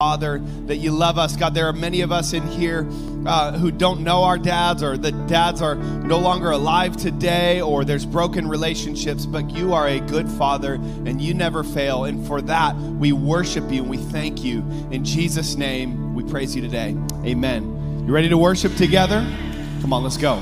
Father, that you love us. God, there are many of us in here uh, who don't know our dads, or the dads are no longer alive today, or there's broken relationships, but you are a good Father and you never fail. And for that, we worship you and we thank you. In Jesus' name, we praise you today. Amen. You ready to worship together? Come on, let's go.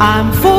I'm full.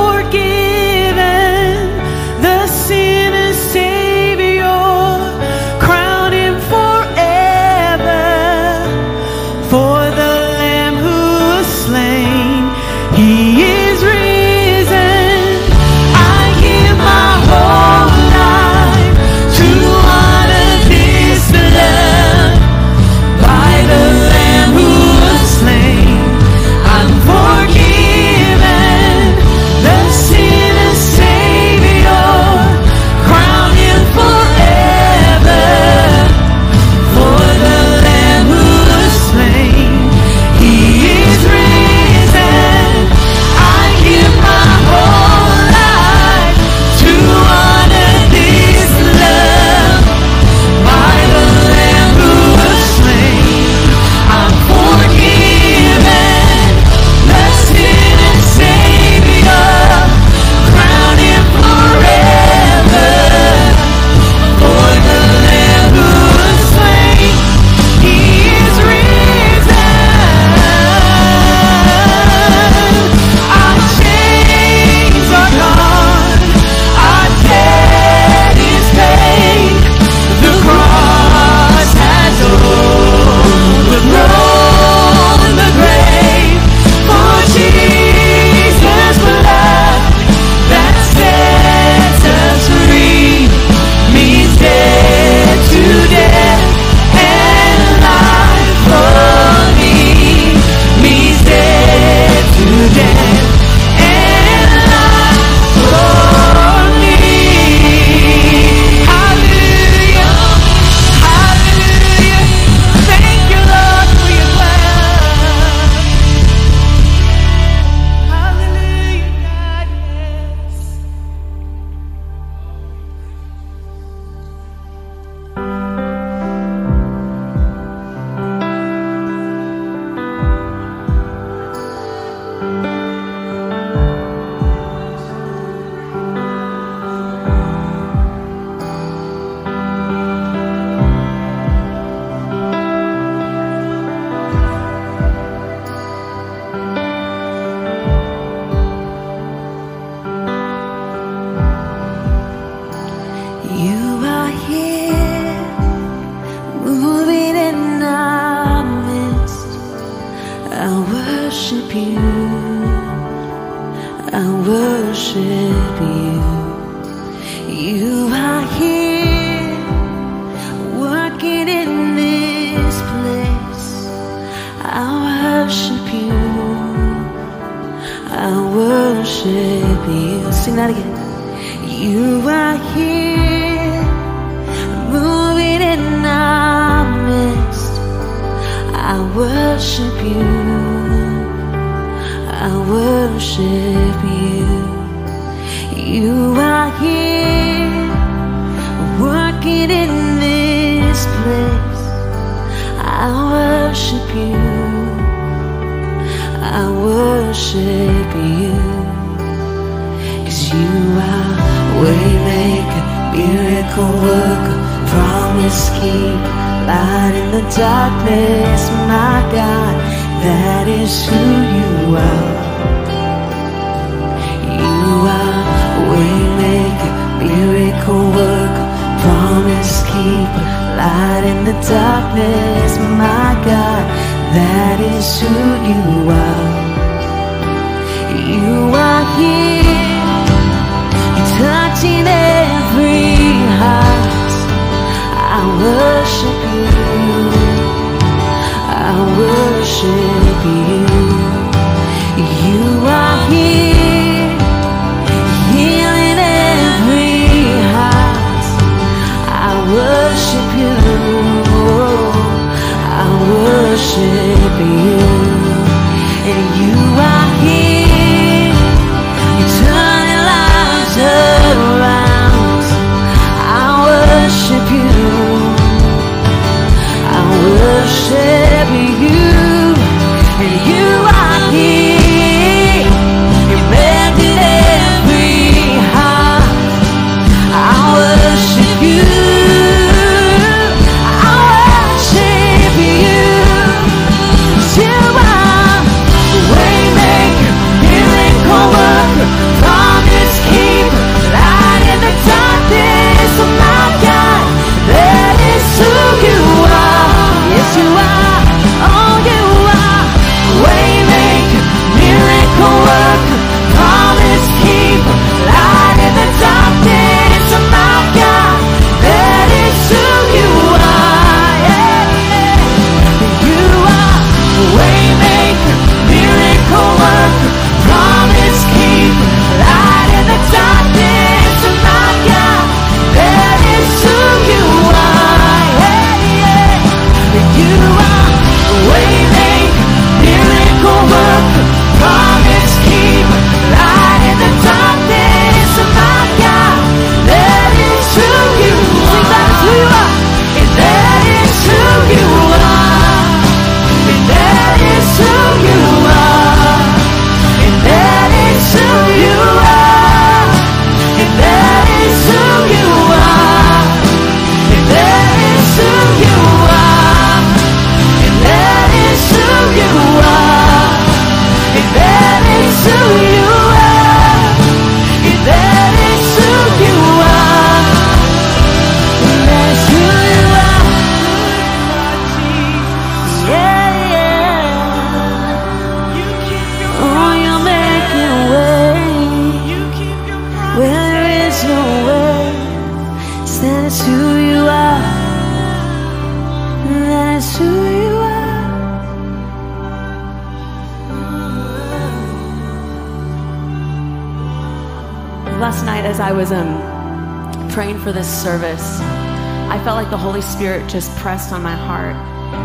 Spirit just pressed on my heart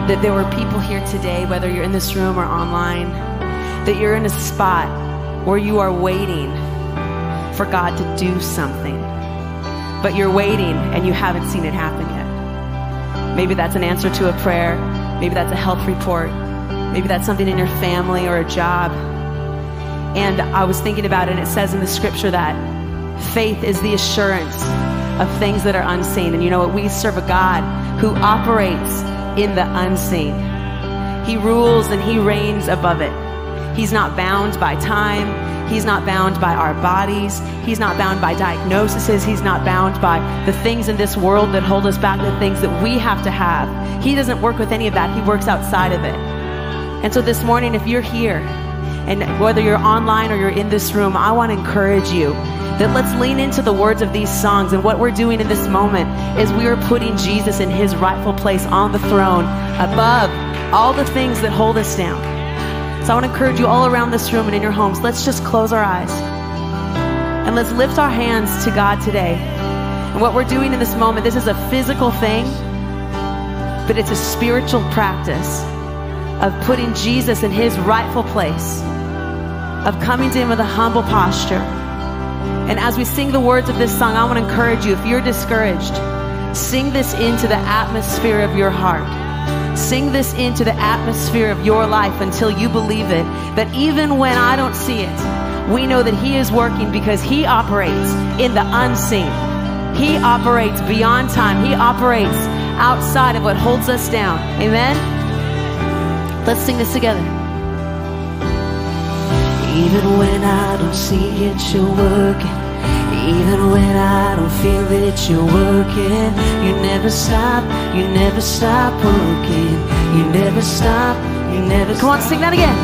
that there were people here today, whether you're in this room or online, that you're in a spot where you are waiting for God to do something, but you're waiting and you haven't seen it happen yet. Maybe that's an answer to a prayer, maybe that's a health report, maybe that's something in your family or a job. And I was thinking about it, and it says in the scripture that faith is the assurance of things that are unseen. And you know what? We serve a God who operates in the unseen. He rules and he reigns above it. He's not bound by time. He's not bound by our bodies. He's not bound by diagnoses. He's not bound by the things in this world that hold us back, the things that we have to have. He doesn't work with any of that. He works outside of it. And so this morning, if you're here And whether you're online or you're in this room, I want to encourage you that let's lean into the words of these songs. And what we're doing in this moment is we are putting Jesus in his rightful place on the throne above all the things that hold us down. So I want to encourage you all around this room and in your homes, let's just close our eyes and let's lift our hands to God today. And what we're doing in this moment, this is a physical thing, but it's a spiritual practice of putting Jesus in his rightful place, of coming to him with a humble posture. And as we sing the words of this song, I want to encourage you if you're discouraged, sing this into the atmosphere of your heart. Sing this into the atmosphere of your life until you believe it. That even when I don't see it, we know that He is working because He operates in the unseen. He operates beyond time. He operates outside of what holds us down. Amen? Let's sing this together. Even when I don't see it, you're working. Even when I don't feel it, you're working. You never stop, you never stop working. You never stop, you never Come on, sing that again.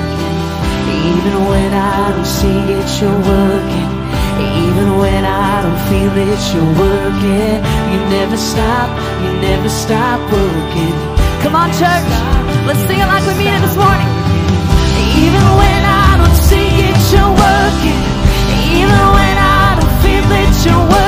Even when I don't see it, you're working. Even when I don't feel it, you're working. You never stop, you never stop working. Come on, church. Let's sing it like we mean it this morning. Even when I don't see it, you're working. Even when I don't feel it, you're working.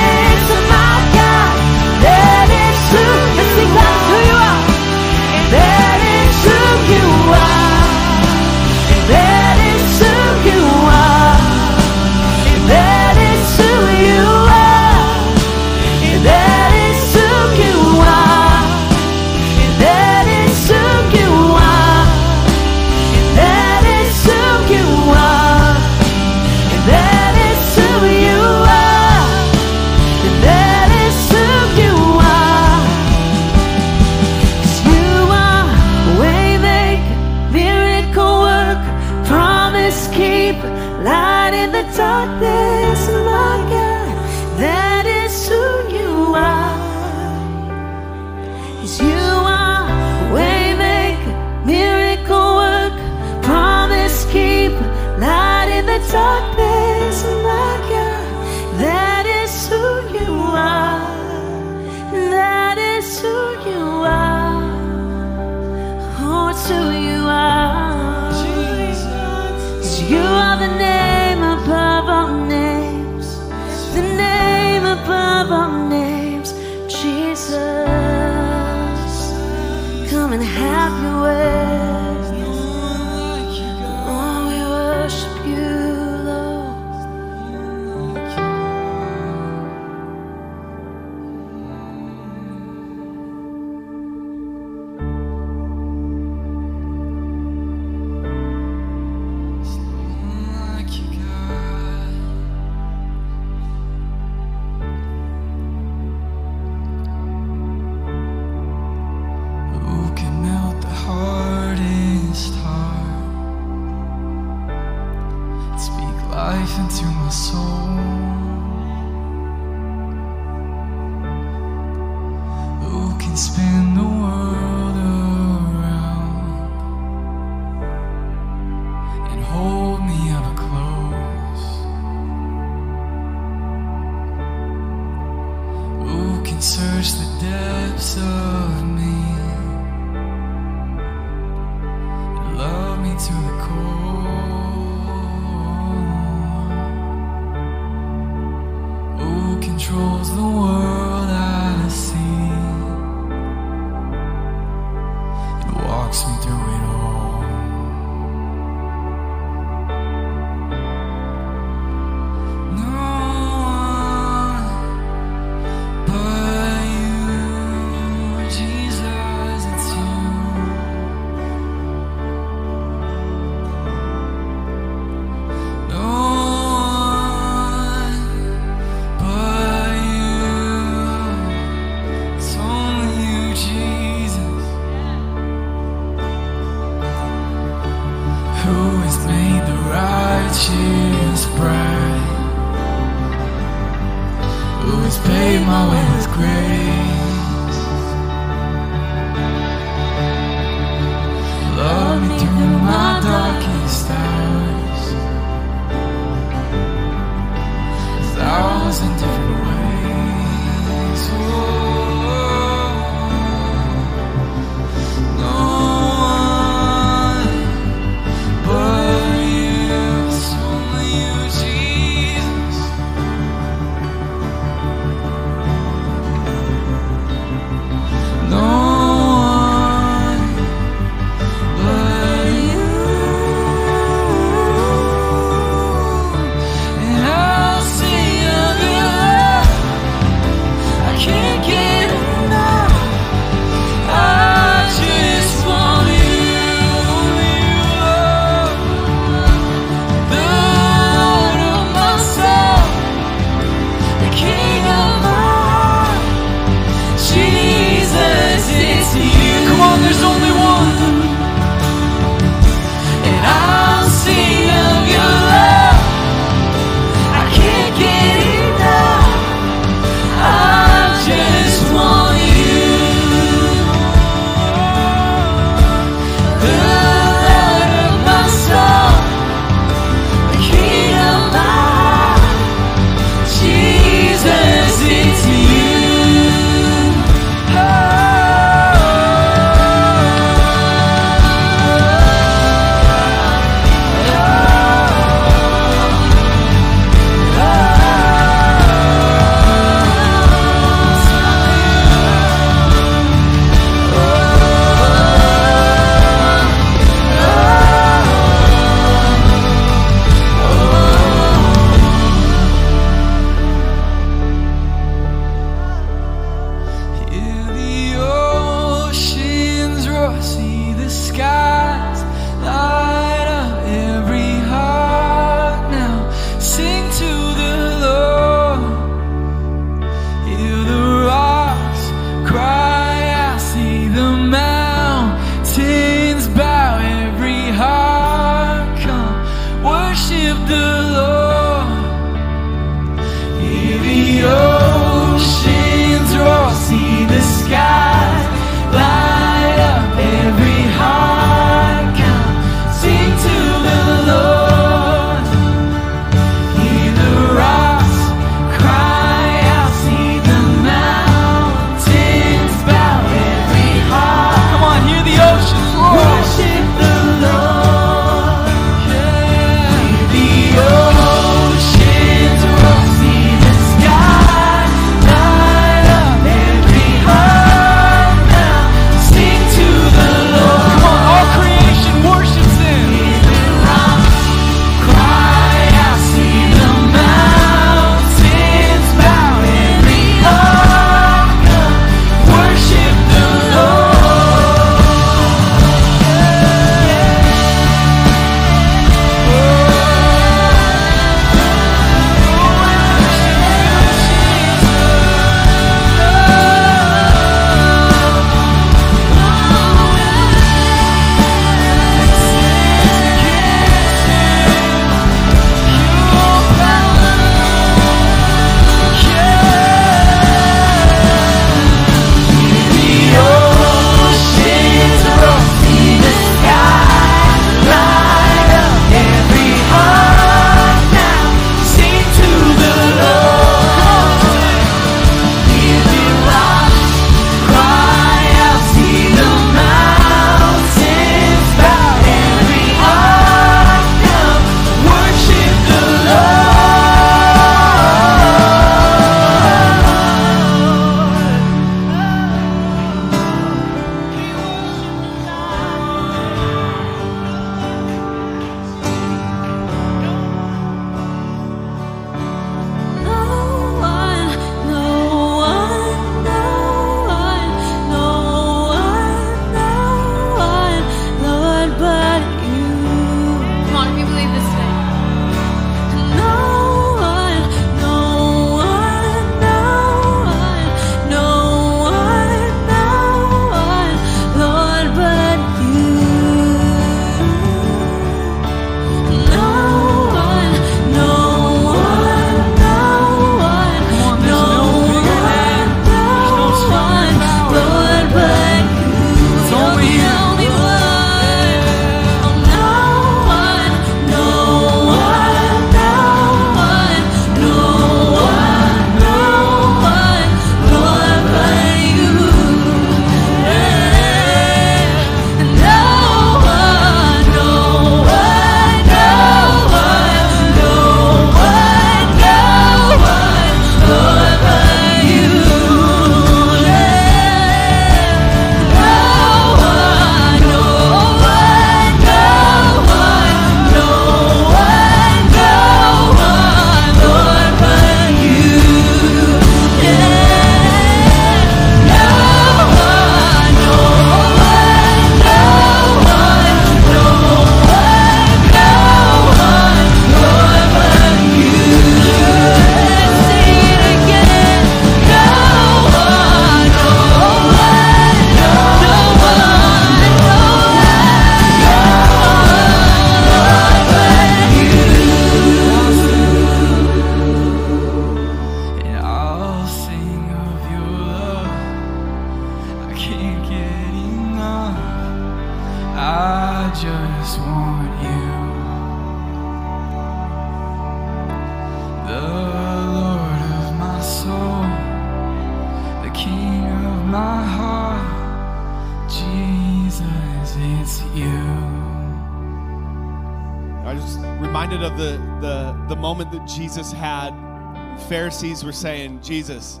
Were saying, Jesus,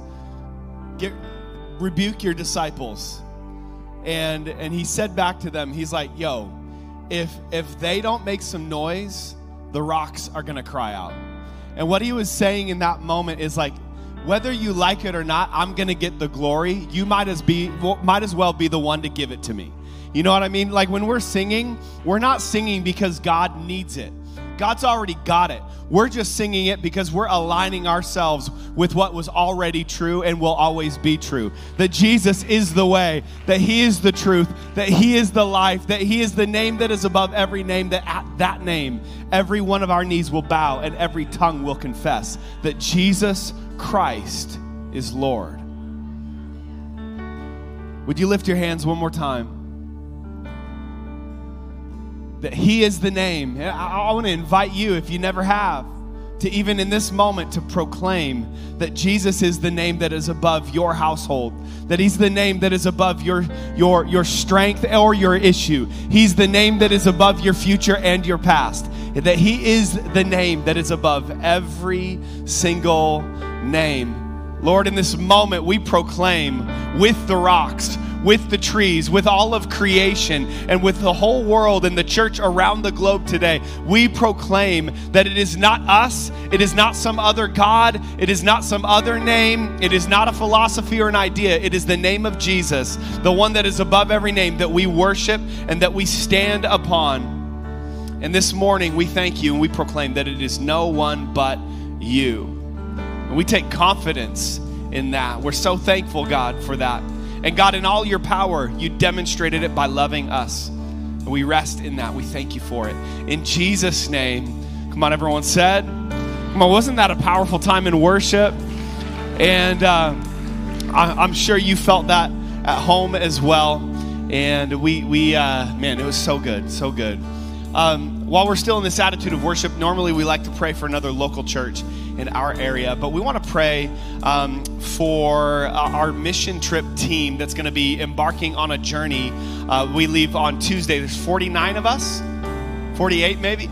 get, rebuke your disciples. And, and he said back to them, he's like, yo, if, if they don't make some noise, the rocks are going to cry out. And what he was saying in that moment is like, whether you like it or not, I'm going to get the glory. You might as be might as well be the one to give it to me. You know what I mean? Like when we're singing, we're not singing because God needs it. God's already got it. We're just singing it because we're aligning ourselves with what was already true and will always be true. That Jesus is the way, that He is the truth, that He is the life, that He is the name that is above every name, that at that name, every one of our knees will bow and every tongue will confess that Jesus Christ is Lord. Would you lift your hands one more time? That He is the name. I, I want to invite you, if you never have, to even in this moment to proclaim that Jesus is the name that is above your household, that He's the name that is above your, your, your strength or your issue. He's the name that is above your future and your past, that He is the name that is above every single name. Lord, in this moment, we proclaim with the rocks with the trees, with all of creation, and with the whole world and the church around the globe today, we proclaim that it is not us, it is not some other God, it is not some other name, it is not a philosophy or an idea, it is the name of Jesus, the one that is above every name that we worship and that we stand upon. And this morning, we thank you and we proclaim that it is no one but you. And we take confidence in that. We're so thankful, God, for that. And God, in all your power, you demonstrated it by loving us. And we rest in that. We thank you for it. In Jesus' name, come on, everyone said. Come on, wasn't that a powerful time in worship? And uh, I, am sure you felt that at home as well. And we, we uh, man, it was so good, so good. Um, while we're still in this attitude of worship, normally we like to pray for another local church in our area, but we want to pray um, for uh, our mission trip team that's going to be embarking on a journey. Uh, we leave on Tuesday. There's 49 of us, 48 maybe.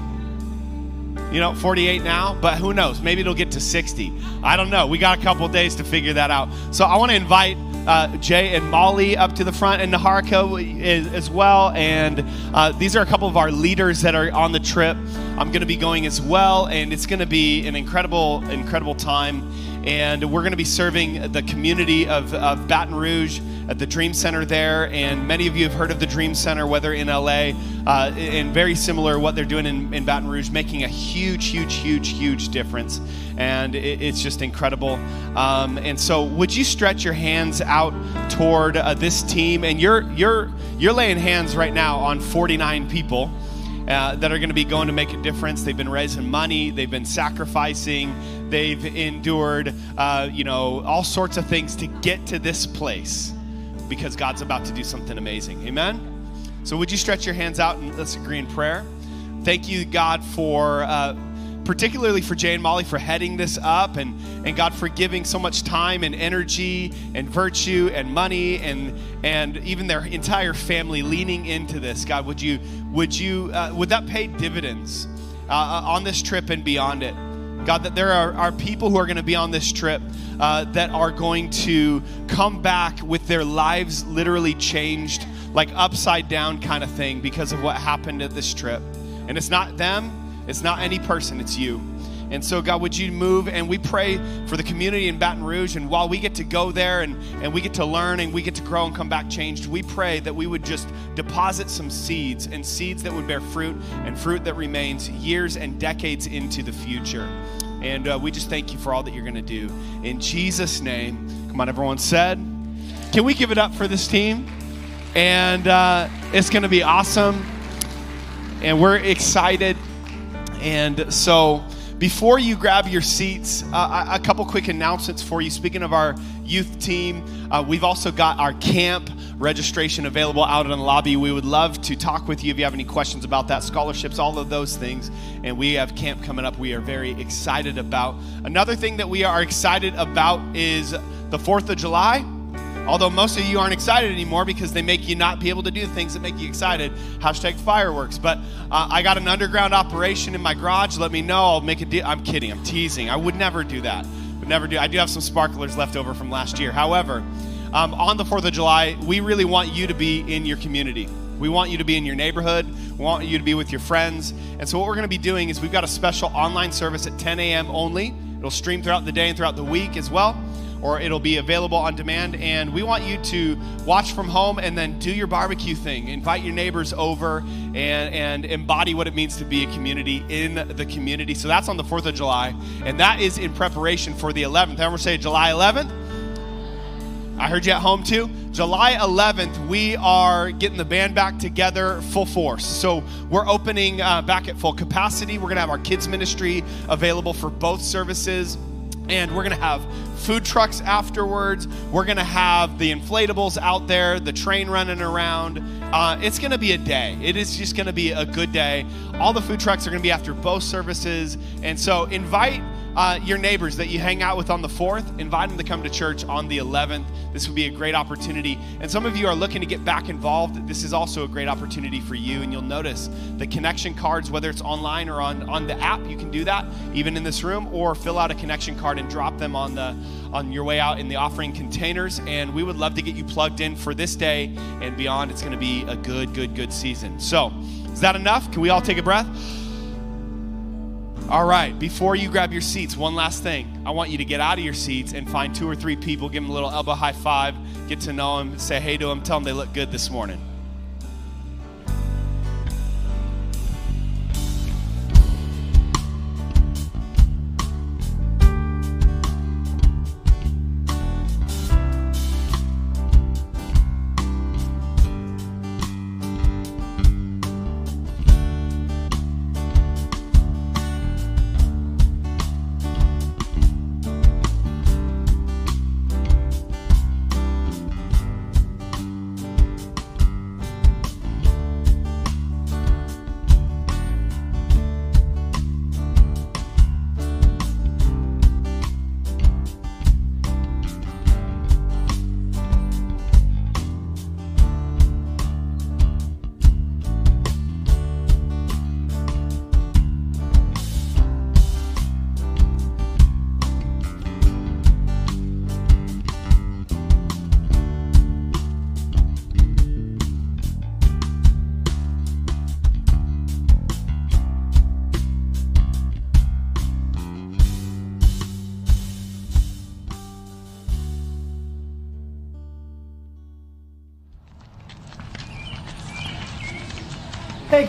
You know, 48 now, but who knows? Maybe it'll get to 60. I don't know. We got a couple days to figure that out. So I want to invite uh, Jay and Molly up to the front, and Naharka as well. And uh, these are a couple of our leaders that are on the trip. I'm going to be going as well, and it's going to be an incredible, incredible time. And we're going to be serving the community of, of Baton Rouge at the Dream Center there. And many of you have heard of the Dream Center, whether in LA, uh, and very similar what they're doing in, in Baton Rouge, making a huge, huge, huge, huge difference and it, it's just incredible. Um, and so, would you stretch your hands out toward uh, this team? And you're you're you're laying hands right now on 49 people. Uh, that are going to be going to make a difference. They've been raising money. They've been sacrificing. They've endured, uh, you know, all sorts of things to get to this place because God's about to do something amazing. Amen. So, would you stretch your hands out and let's agree in prayer? Thank you, God, for uh, particularly for Jay and Molly for heading this up and, and God for giving so much time and energy and virtue and money and and even their entire family leaning into this. God, would you would you uh, would that pay dividends uh, uh on this trip and beyond it? God, that there are, are people who are going to be on this trip uh, that are going to come back with their lives literally changed, like upside down kind of thing because of what happened at this trip. And it's not them, it's not any person, it's you. And so, God, would you move? And we pray for the community in Baton Rouge. And while we get to go there and, and we get to learn and we get to grow and come back changed, we pray that we would just deposit some seeds and seeds that would bear fruit and fruit that remains years and decades into the future. And uh, we just thank you for all that you're going to do. In Jesus' name, come on, everyone said. Can we give it up for this team? And uh, it's going to be awesome. And we're excited. And so, before you grab your seats, uh, a couple quick announcements for you. Speaking of our youth team, uh, we've also got our camp registration available out in the lobby. We would love to talk with you if you have any questions about that, scholarships, all of those things. And we have camp coming up, we are very excited about. Another thing that we are excited about is the 4th of July. Although most of you aren't excited anymore because they make you not be able to do things that make you excited. Hashtag fireworks. But uh, I got an underground operation in my garage. Let me know. I'll make a deal. I'm kidding. I'm teasing. I would never do that. Would never do. I do have some sparklers left over from last year. However, um, on the 4th of July, we really want you to be in your community. We want you to be in your neighborhood. We want you to be with your friends. And so, what we're going to be doing is we've got a special online service at 10 a.m. only. It'll stream throughout the day and throughout the week as well or it'll be available on demand. And we want you to watch from home and then do your barbecue thing. Invite your neighbors over and, and embody what it means to be a community in the community. So that's on the 4th of July. And that is in preparation for the 11th. Everyone say July 11th. I heard you at home too. July 11th, we are getting the band back together full force. So we're opening uh, back at full capacity. We're going to have our kids' ministry available for both services and we're going to have food trucks afterwards. We're going to have the inflatables out there, the train running around. Uh, it's going to be a day. It is just going to be a good day. All the food trucks are going to be after both services. And so invite uh, your neighbors that you hang out with on the 4th, invite them to come to church on the 11th. This would be a great opportunity. And some of you are looking to get back involved. This is also a great opportunity for you. And you'll notice the connection cards, whether it's online or on, on the app, you can do that even in this room, or fill out a connection card and drop them on the on your way out in the offering containers. And we would love to get you plugged in for this day and beyond. It's going to be a good, good, good season. So, is that enough? Can we all take a breath? All right, before you grab your seats, one last thing. I want you to get out of your seats and find two or three people, give them a little elbow high five, get to know them, say hey to them, tell them they look good this morning.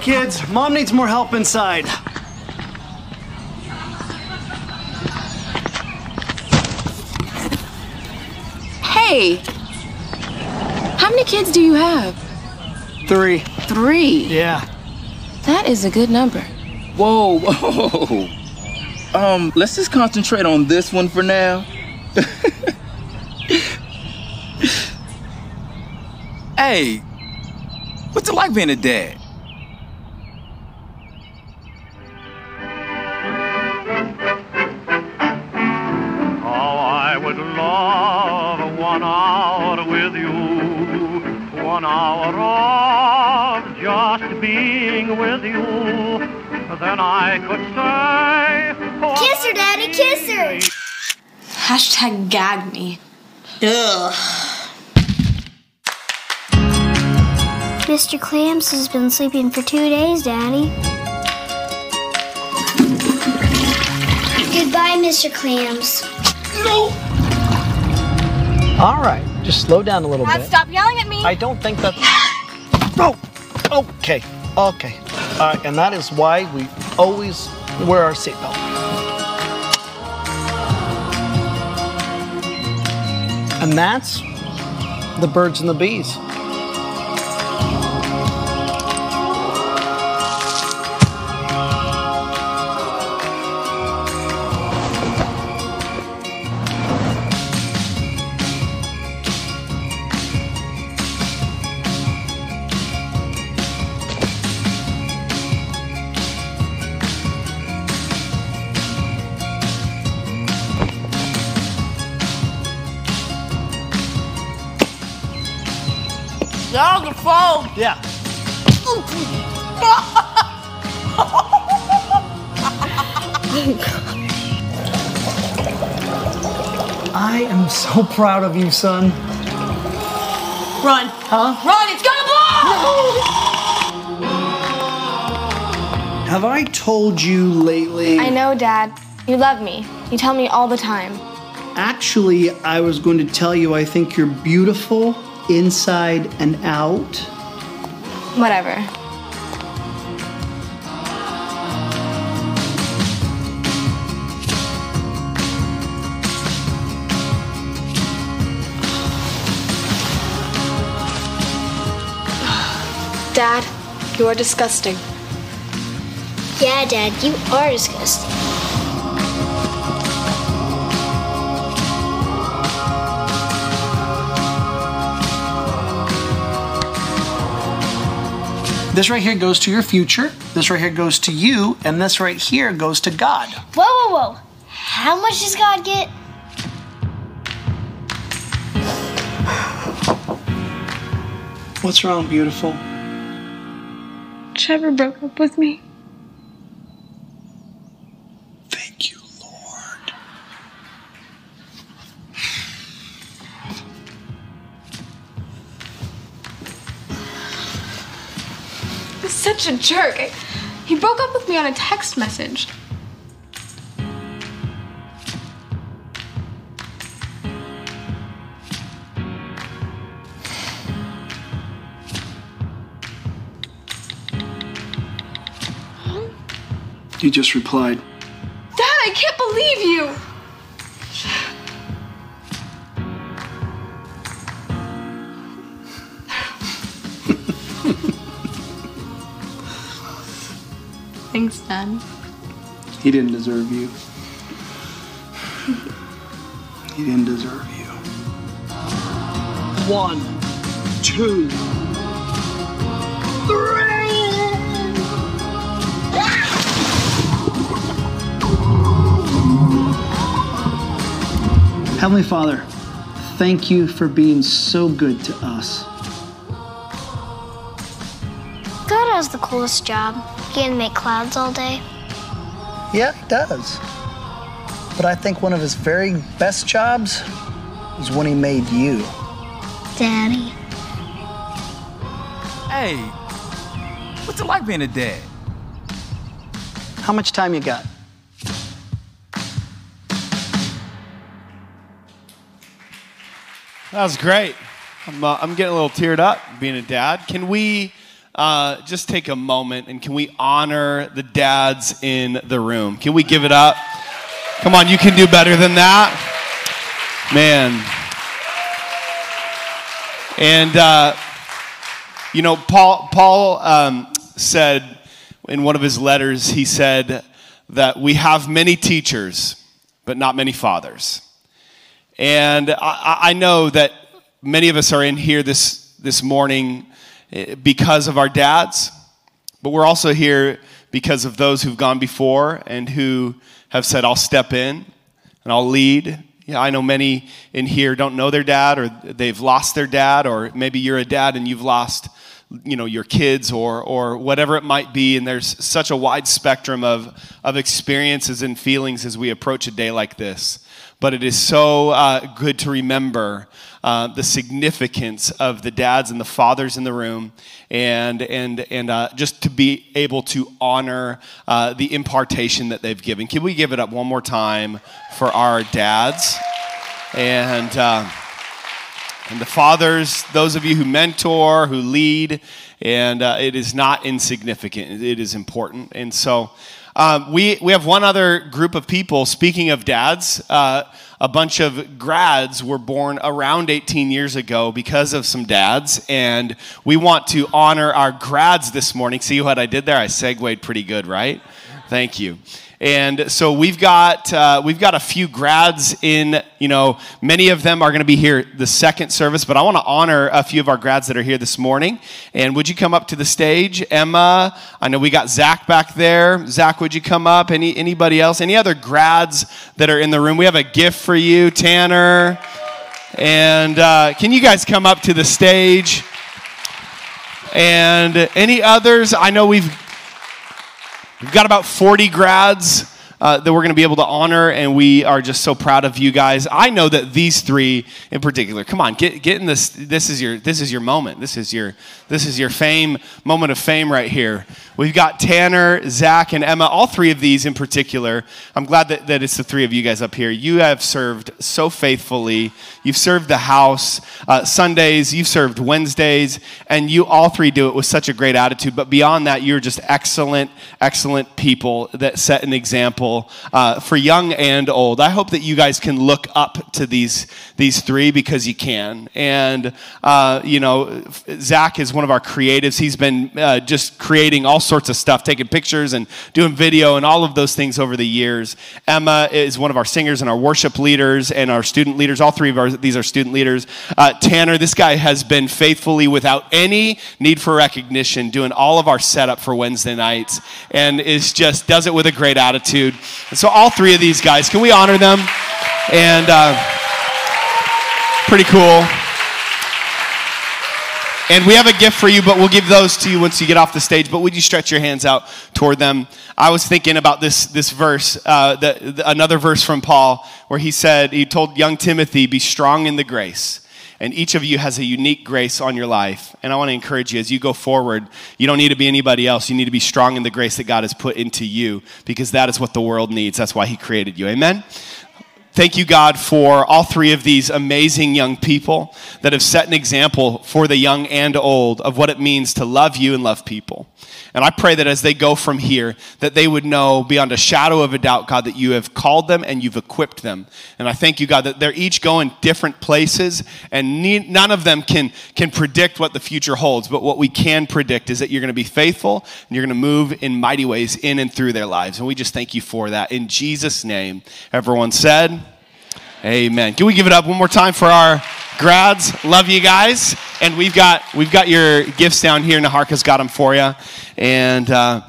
Kids, mom needs more help inside. Hey! How many kids do you have? Three. Three. Yeah. That is a good number. Whoa, whoa. Um, let's just concentrate on this one for now. hey, what's it like being a dad? One hour of just being with you. Then I could say, Kiss her, Daddy, kiss her. Hashtag gag me. Ugh. Mr. Clamps has been sleeping for two days, Daddy. Goodbye, Mr. Clamps. All right, just slow down a little bit. Stop yelling at me! I don't think that. Oh, okay, okay. All right, and that is why we always wear our seatbelt. And that's the birds and the bees. I am so proud of you, son. Run. Huh? Run, it's gonna blow! Have I told you lately? I know, Dad. You love me. You tell me all the time. Actually, I was going to tell you I think you're beautiful inside and out. Whatever. Dad, you are disgusting. Yeah, Dad, you are disgusting. This right here goes to your future. This right here goes to you, and this right here goes to God. Whoa, whoa, whoa. How much does God get? What's wrong, beautiful? Trevor broke up with me. Thank you, Lord. He's such a jerk. I- he broke up with me on a text message. You just replied. Dad, I can't believe you. Thanks, Dad. He didn't deserve you. He didn't deserve you. One, two, Heavenly Father, thank you for being so good to us. God has the coolest job. He can make clouds all day. Yeah, he does. But I think one of his very best jobs was when he made you. Daddy. Hey, what's it like being a dad? How much time you got? That was great. I'm, uh, I'm getting a little teared up being a dad. Can we uh, just take a moment and can we honor the dads in the room? Can we give it up? Come on, you can do better than that. Man. And, uh, you know, Paul, Paul um, said in one of his letters, he said that we have many teachers, but not many fathers. And I, I know that many of us are in here this, this morning eh, because of our dads, but we're also here because of those who've gone before and who have said, I'll step in and I'll lead. Yeah, I know many in here don't know their dad or they've lost their dad, or maybe you're a dad and you've lost you know your kids or or whatever it might be and there's such a wide spectrum of of experiences and feelings as we approach a day like this but it is so uh, good to remember uh, the significance of the dads and the fathers in the room and and and uh, just to be able to honor uh, the impartation that they've given can we give it up one more time for our dads and uh, and the fathers, those of you who mentor, who lead, and uh, it is not insignificant. It is important. And so um, we, we have one other group of people. Speaking of dads, uh, a bunch of grads were born around 18 years ago because of some dads. And we want to honor our grads this morning. See what I did there? I segued pretty good, right? Thank you. And so we've got uh, we've got a few grads in. You know, many of them are going to be here the second service, but I want to honor a few of our grads that are here this morning. And would you come up to the stage, Emma? I know we got Zach back there. Zach, would you come up? Any anybody else? Any other grads that are in the room? We have a gift for you, Tanner. And uh, can you guys come up to the stage? And any others? I know we've we've got about 40 grads uh, that we're going to be able to honor, and we are just so proud of you guys. I know that these three in particular. Come on, get get in this. This is your this is your moment. This is your this is your fame moment of fame right here. We've got Tanner, Zach, and Emma. All three of these in particular. I'm glad that, that it's the three of you guys up here. You have served so faithfully. You've served the house uh, Sundays. You've served Wednesdays, and you all three do it with such a great attitude. But beyond that, you're just excellent, excellent people that set an example uh, for young and old. I hope that you guys can look up to these these three because you can. And uh, you know, Zach is one of our creatives. He's been uh, just creating all sorts of stuff, taking pictures and doing video and all of those things over the years. Emma is one of our singers and our worship leaders and our student leaders. All three of our, these are student leaders. Uh, Tanner, this guy has been faithfully, without any need for recognition, doing all of our setup for Wednesday nights and is just does it with a great attitude. And so, all three of these guys, can we honor them? And uh, pretty cool. And we have a gift for you, but we'll give those to you once you get off the stage. But would you stretch your hands out toward them? I was thinking about this, this verse, uh, the, the, another verse from Paul, where he said, he told young Timothy, be strong in the grace. And each of you has a unique grace on your life. And I want to encourage you as you go forward, you don't need to be anybody else. You need to be strong in the grace that God has put into you because that is what the world needs. That's why He created you. Amen? Thank you, God, for all three of these amazing young people that have set an example for the young and old of what it means to love you and love people. And I pray that as they go from here, that they would know beyond a shadow of a doubt, God, that you have called them and you've equipped them. And I thank you, God, that they're each going different places, and none of them can, can predict what the future holds. But what we can predict is that you're going to be faithful and you're going to move in mighty ways in and through their lives. And we just thank you for that. In Jesus' name, everyone said, Amen. Can we give it up one more time for our grads? Love you guys. And we've got we've got your gifts down here. Naharka's got them for you. And uh,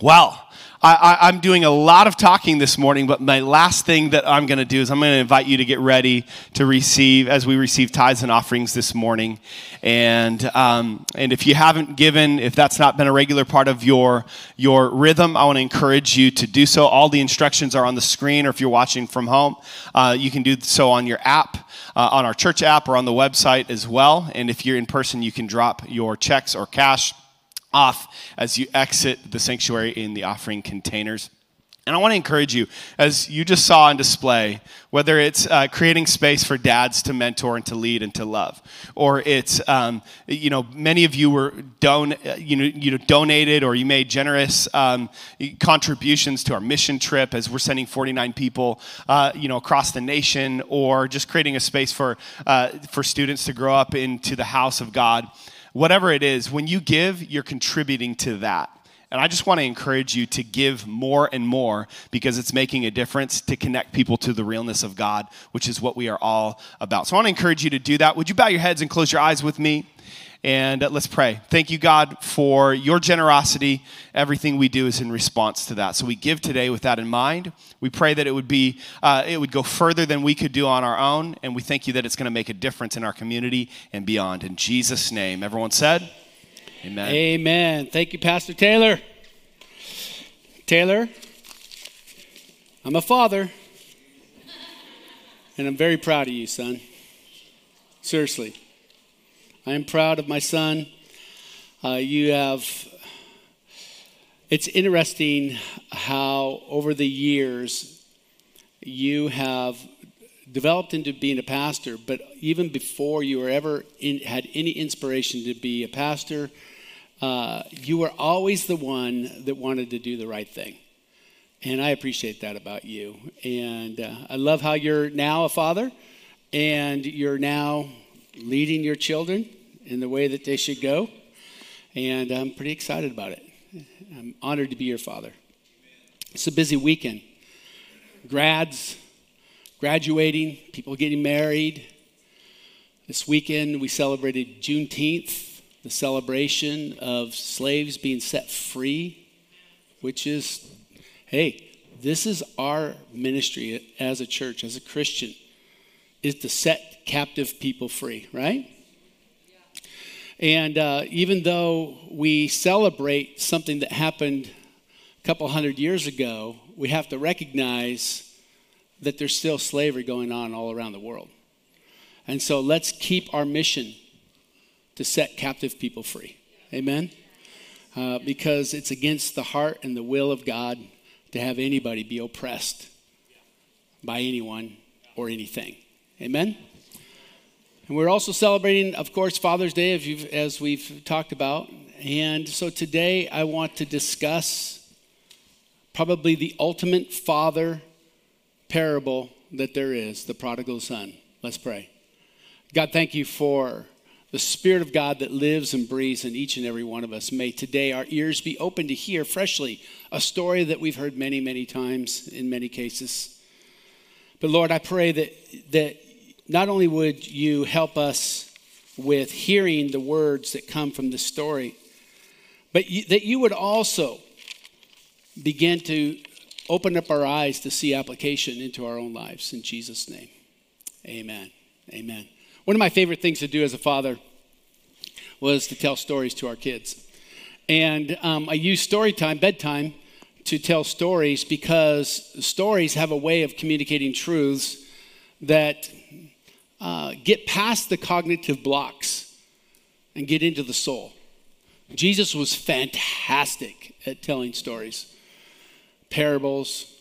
well. I, am doing a lot of talking this morning, but my last thing that I'm going to do is I'm going to invite you to get ready to receive as we receive tithes and offerings this morning. And um, and if you haven't given, if that's not been a regular part of your your rhythm, I want to encourage you to do so. All the instructions are on the screen, or if you're watching from home, uh, you can do so on your app. Uh, on our church app or on the website as well. And if you're in person, you can drop your checks or cash off as you exit the sanctuary in the offering containers. And I want to encourage you, as you just saw on display, whether it's uh, creating space for dads to mentor and to lead and to love, or it's, um, you know, many of you were don- you know, you donated or you made generous um, contributions to our mission trip as we're sending 49 people, uh, you know, across the nation, or just creating a space for, uh, for students to grow up into the house of God whatever it is, when you give, you're contributing to that. And I just want to encourage you to give more and more because it's making a difference to connect people to the realness of God, which is what we are all about. So I want to encourage you to do that. Would you bow your heads and close your eyes with me? And uh, let's pray. Thank you, God, for your generosity. Everything we do is in response to that. So we give today with that in mind. We pray that it would be, uh, it would go further than we could do on our own. And we thank you that it's going to make a difference in our community and beyond. In Jesus' name, everyone said, Amen. Amen. Thank you, Pastor Taylor. Taylor, I'm a father, and I'm very proud of you, son. Seriously. I am proud of my son. Uh, you have, it's interesting how over the years you have developed into being a pastor, but even before you were ever in, had any inspiration to be a pastor, uh, you were always the one that wanted to do the right thing. And I appreciate that about you. And uh, I love how you're now a father and you're now leading your children in the way that they should go. And I'm pretty excited about it. I'm honored to be your father. It's a busy weekend. Grads, graduating, people getting married. This weekend we celebrated Juneteenth, the celebration of slaves being set free, which is, hey, this is our ministry as a church, as a Christian, is to set captive people free, right? And uh, even though we celebrate something that happened a couple hundred years ago, we have to recognize that there's still slavery going on all around the world. And so let's keep our mission to set captive people free. Amen? Uh, because it's against the heart and the will of God to have anybody be oppressed by anyone or anything. Amen? And we're also celebrating, of course, Father's Day, as we've talked about. And so today I want to discuss probably the ultimate father parable that there is the prodigal son. Let's pray. God, thank you for the Spirit of God that lives and breathes in each and every one of us. May today our ears be open to hear freshly a story that we've heard many, many times in many cases. But Lord, I pray that, that not only would you help us with hearing the words that come from the story, but you, that you would also begin to open up our eyes to see application into our own lives. In Jesus' name, amen. Amen. One of my favorite things to do as a father was to tell stories to our kids. And um, I use story time, bedtime, to tell stories because stories have a way of communicating truths that uh, get past the cognitive blocks and get into the soul. Jesus was fantastic at telling stories parables,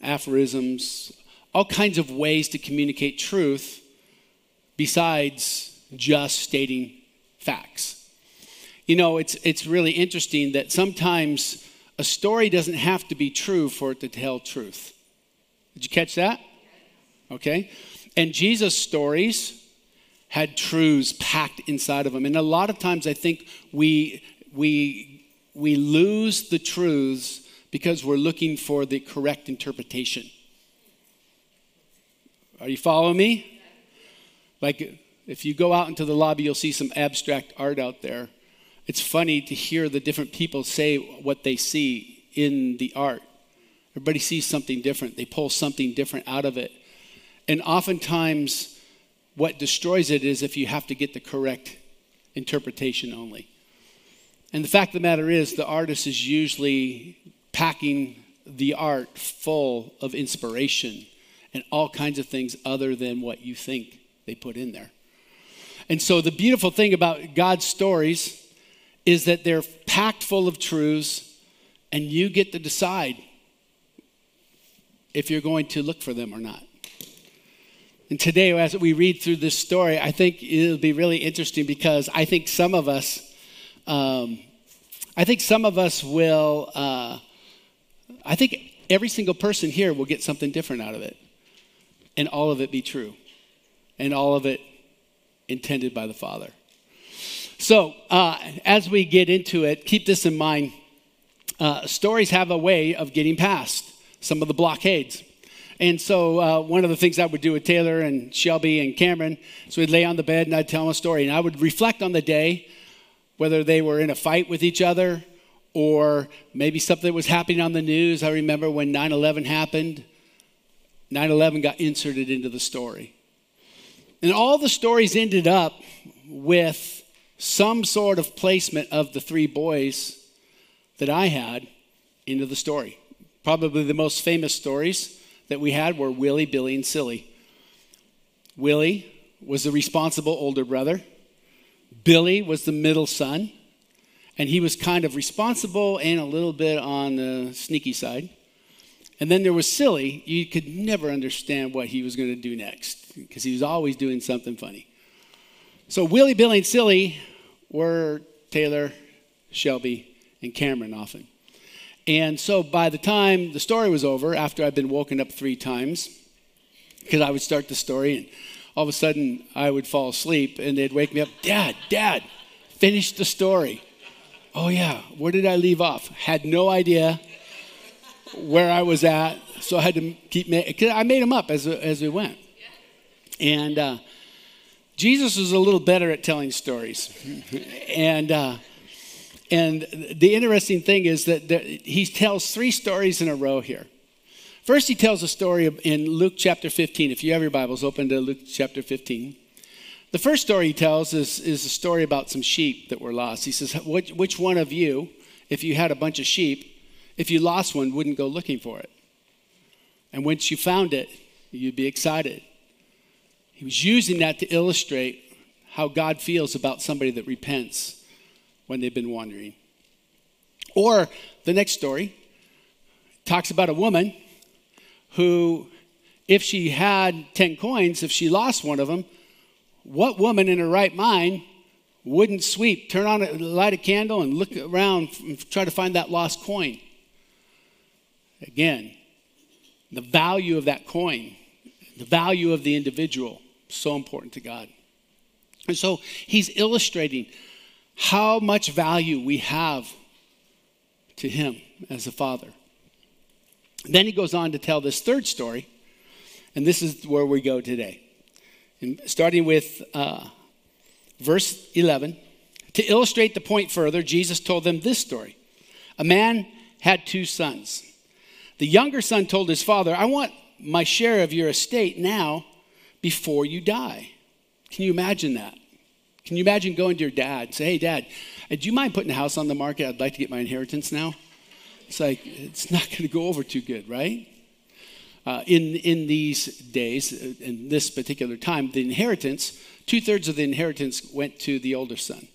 aphorisms, all kinds of ways to communicate truth besides just stating facts. You know, it's, it's really interesting that sometimes a story doesn't have to be true for it to tell truth. Did you catch that? Okay. And Jesus' stories had truths packed inside of them. And a lot of times I think we, we, we lose the truths because we're looking for the correct interpretation. Are you following me? Like, if you go out into the lobby, you'll see some abstract art out there. It's funny to hear the different people say what they see in the art. Everybody sees something different, they pull something different out of it. And oftentimes, what destroys it is if you have to get the correct interpretation only. And the fact of the matter is, the artist is usually packing the art full of inspiration and all kinds of things other than what you think they put in there. And so, the beautiful thing about God's stories is that they're packed full of truths, and you get to decide if you're going to look for them or not. And today, as we read through this story, I think it'll be really interesting because I think some of us, um, I think some of us will. Uh, I think every single person here will get something different out of it, and all of it be true, and all of it intended by the Father. So, uh, as we get into it, keep this in mind. Uh, stories have a way of getting past some of the blockades. And so, uh, one of the things I would do with Taylor and Shelby and Cameron so we'd lay on the bed and I'd tell them a story. And I would reflect on the day, whether they were in a fight with each other or maybe something was happening on the news. I remember when 9 11 happened, 9 11 got inserted into the story. And all the stories ended up with some sort of placement of the three boys that I had into the story. Probably the most famous stories that we had were Willie, Billy, and Silly. Willie was the responsible older brother. Billy was the middle son and he was kind of responsible and a little bit on the sneaky side. And then there was Silly. You could never understand what he was going to do next because he was always doing something funny. So Willie, Billy, and Silly were Taylor, Shelby, and Cameron often. And so by the time the story was over, after I'd been woken up three times, because I would start the story and all of a sudden I would fall asleep and they'd wake me up, Dad, Dad, finish the story oh yeah, where did I leave off? Had no idea where I was at, so I had to keep. Cause I made them up as as we went, and uh, Jesus was a little better at telling stories, and. Uh, and the interesting thing is that he tells three stories in a row here. First, he tells a story in Luke chapter 15. If you have your Bibles, open to Luke chapter 15. The first story he tells is, is a story about some sheep that were lost. He says, which, which one of you, if you had a bunch of sheep, if you lost one, wouldn't go looking for it? And once you found it, you'd be excited. He was using that to illustrate how God feels about somebody that repents when they've been wandering. Or the next story talks about a woman who, if she had 10 coins, if she lost one of them, what woman in her right mind wouldn't sweep, turn on a light a candle, and look around and try to find that lost coin? Again, the value of that coin, the value of the individual, so important to God. And so he's illustrating how much value we have to him as a father. Then he goes on to tell this third story, and this is where we go today. And starting with uh, verse 11. To illustrate the point further, Jesus told them this story A man had two sons. The younger son told his father, I want my share of your estate now before you die. Can you imagine that? Can you imagine going to your dad and say, Hey, dad, uh, do you mind putting a house on the market? I'd like to get my inheritance now. It's like, it's not going to go over too good, right? Uh, in, in these days, uh, in this particular time, the inheritance, two thirds of the inheritance went to the older son.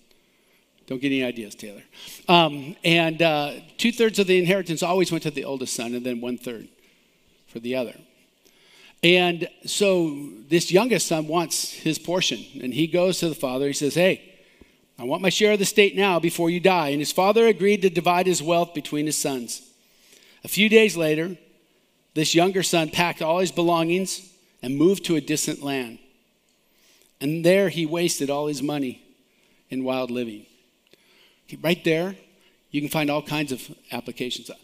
Don't get any ideas, Taylor. Um, and uh, two thirds of the inheritance always went to the oldest son, and then one third for the other. And so this youngest son wants his portion, and he goes to the father. He says, Hey, I want my share of the state now before you die. And his father agreed to divide his wealth between his sons. A few days later, this younger son packed all his belongings and moved to a distant land. And there he wasted all his money in wild living. Right there, you can find all kinds of applications. I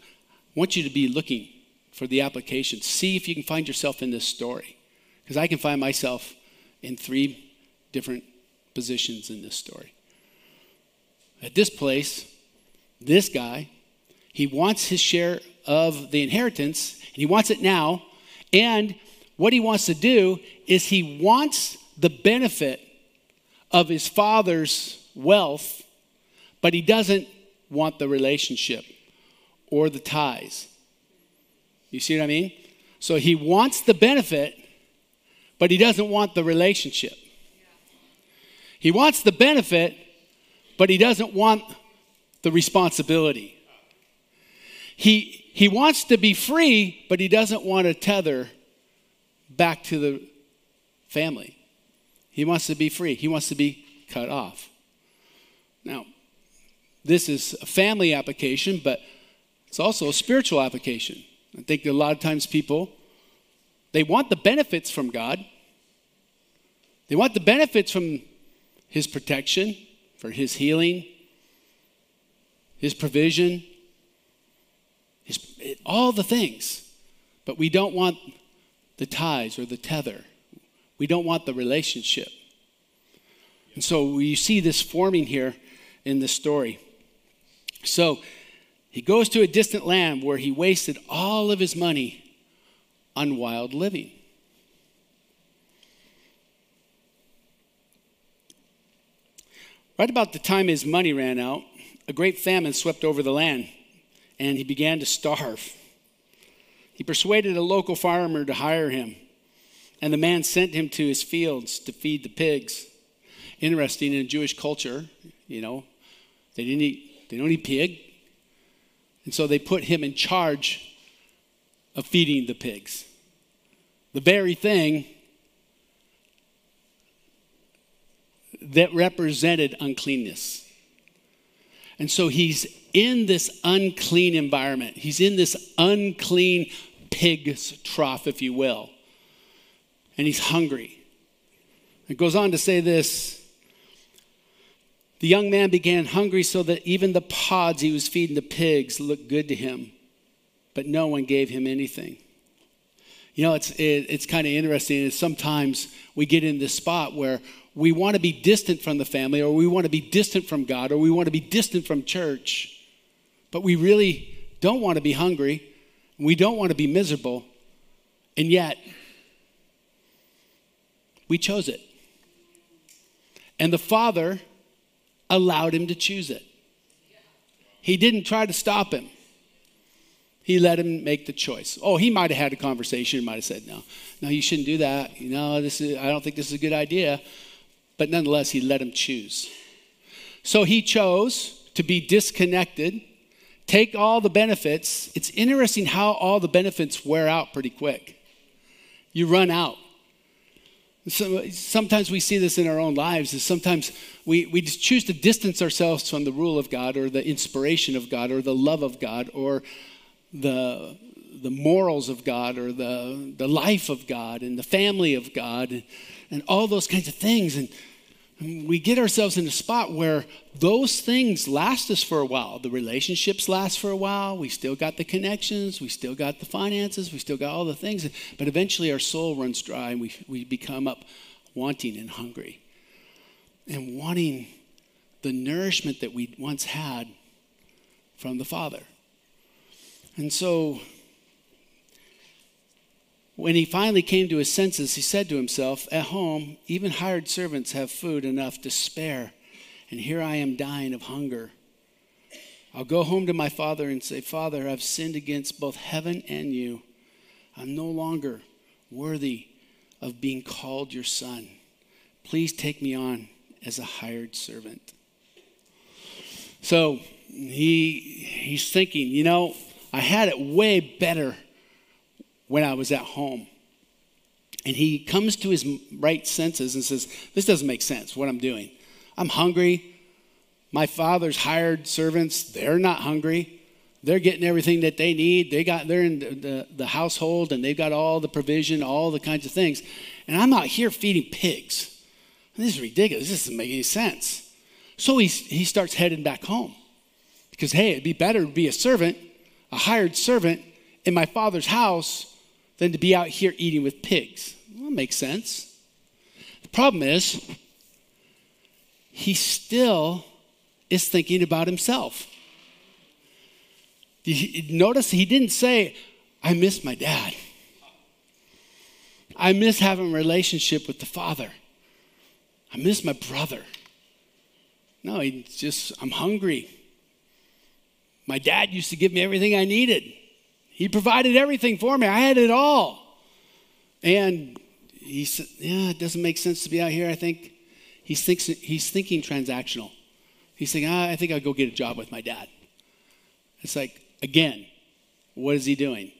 want you to be looking for the application. See if you can find yourself in this story. Because I can find myself in three different positions in this story. At this place, this guy, he wants his share of the inheritance, and he wants it now. And what he wants to do is he wants the benefit of his father's wealth but he doesn't want the relationship or the ties. You see what I mean? So he wants the benefit, but he doesn't want the relationship. He wants the benefit, but he doesn't want the responsibility. He, he wants to be free, but he doesn't want to tether back to the family. He wants to be free, he wants to be cut off. Now, this is a family application, but it's also a spiritual application. I think a lot of times people, they want the benefits from God. They want the benefits from His protection, for His healing, His provision, his, all the things. But we don't want the ties or the tether. We don't want the relationship. And so we see this forming here in the story. So he goes to a distant land where he wasted all of his money on wild living. Right about the time his money ran out, a great famine swept over the land, and he began to starve. He persuaded a local farmer to hire him, and the man sent him to his fields to feed the pigs. Interesting in Jewish culture, you know, they didn't eat they don't eat pig. And so they put him in charge of feeding the pigs. The very thing that represented uncleanness. And so he's in this unclean environment. He's in this unclean pig's trough, if you will. And he's hungry. It goes on to say this the young man began hungry so that even the pods he was feeding the pigs looked good to him, but no one gave him anything. You know, it's, it, it's kind of interesting. Is sometimes we get in this spot where we want to be distant from the family, or we want to be distant from God, or we want to be distant from church, but we really don't want to be hungry. We don't want to be miserable, and yet we chose it. And the father allowed him to choose it. He didn't try to stop him. He let him make the choice. Oh, he might have had a conversation, might have said, no, no, you shouldn't do that. You know, this is, I don't think this is a good idea. But nonetheless, he let him choose. So he chose to be disconnected, take all the benefits. It's interesting how all the benefits wear out pretty quick. You run out. So uh, sometimes we see this in our own lives is sometimes we, we just choose to distance ourselves from the rule of God or the inspiration of God or the love of God or the, the morals of God or the, the life of God and the family of God and, and all those kinds of things. And we get ourselves in a spot where those things last us for a while. The relationships last for a while. We still got the connections. We still got the finances. We still got all the things. But eventually our soul runs dry and we, we become up wanting and hungry and wanting the nourishment that we once had from the Father. And so when he finally came to his senses, he said to himself, At home, even hired servants have food enough to spare, and here I am dying of hunger. I'll go home to my father and say, Father, I've sinned against both heaven and you. I'm no longer worthy of being called your son. Please take me on as a hired servant. So he, he's thinking, you know, I had it way better when I was at home. And he comes to his right senses and says, This doesn't make sense, what I'm doing. I'm hungry. My father's hired servants, they're not hungry. They're getting everything that they need. They got, they're in the, the, the household and they've got all the provision, all the kinds of things. And I'm out here feeding pigs. This is ridiculous. This doesn't make any sense. So he, he starts heading back home. Because, hey, it'd be better to be a servant, a hired servant in my father's house than to be out here eating with pigs. Well, that makes sense. The problem is, he still is thinking about himself. Notice he didn't say, I miss my dad. I miss having a relationship with the father. I miss my brother. No, he just, I'm hungry. My dad used to give me everything I needed. He provided everything for me. I had it all. And he said, Yeah, it doesn't make sense to be out here. I think he's, thinks, he's thinking transactional. He's thinking, ah, I think I'll go get a job with my dad. It's like, again, what is he doing?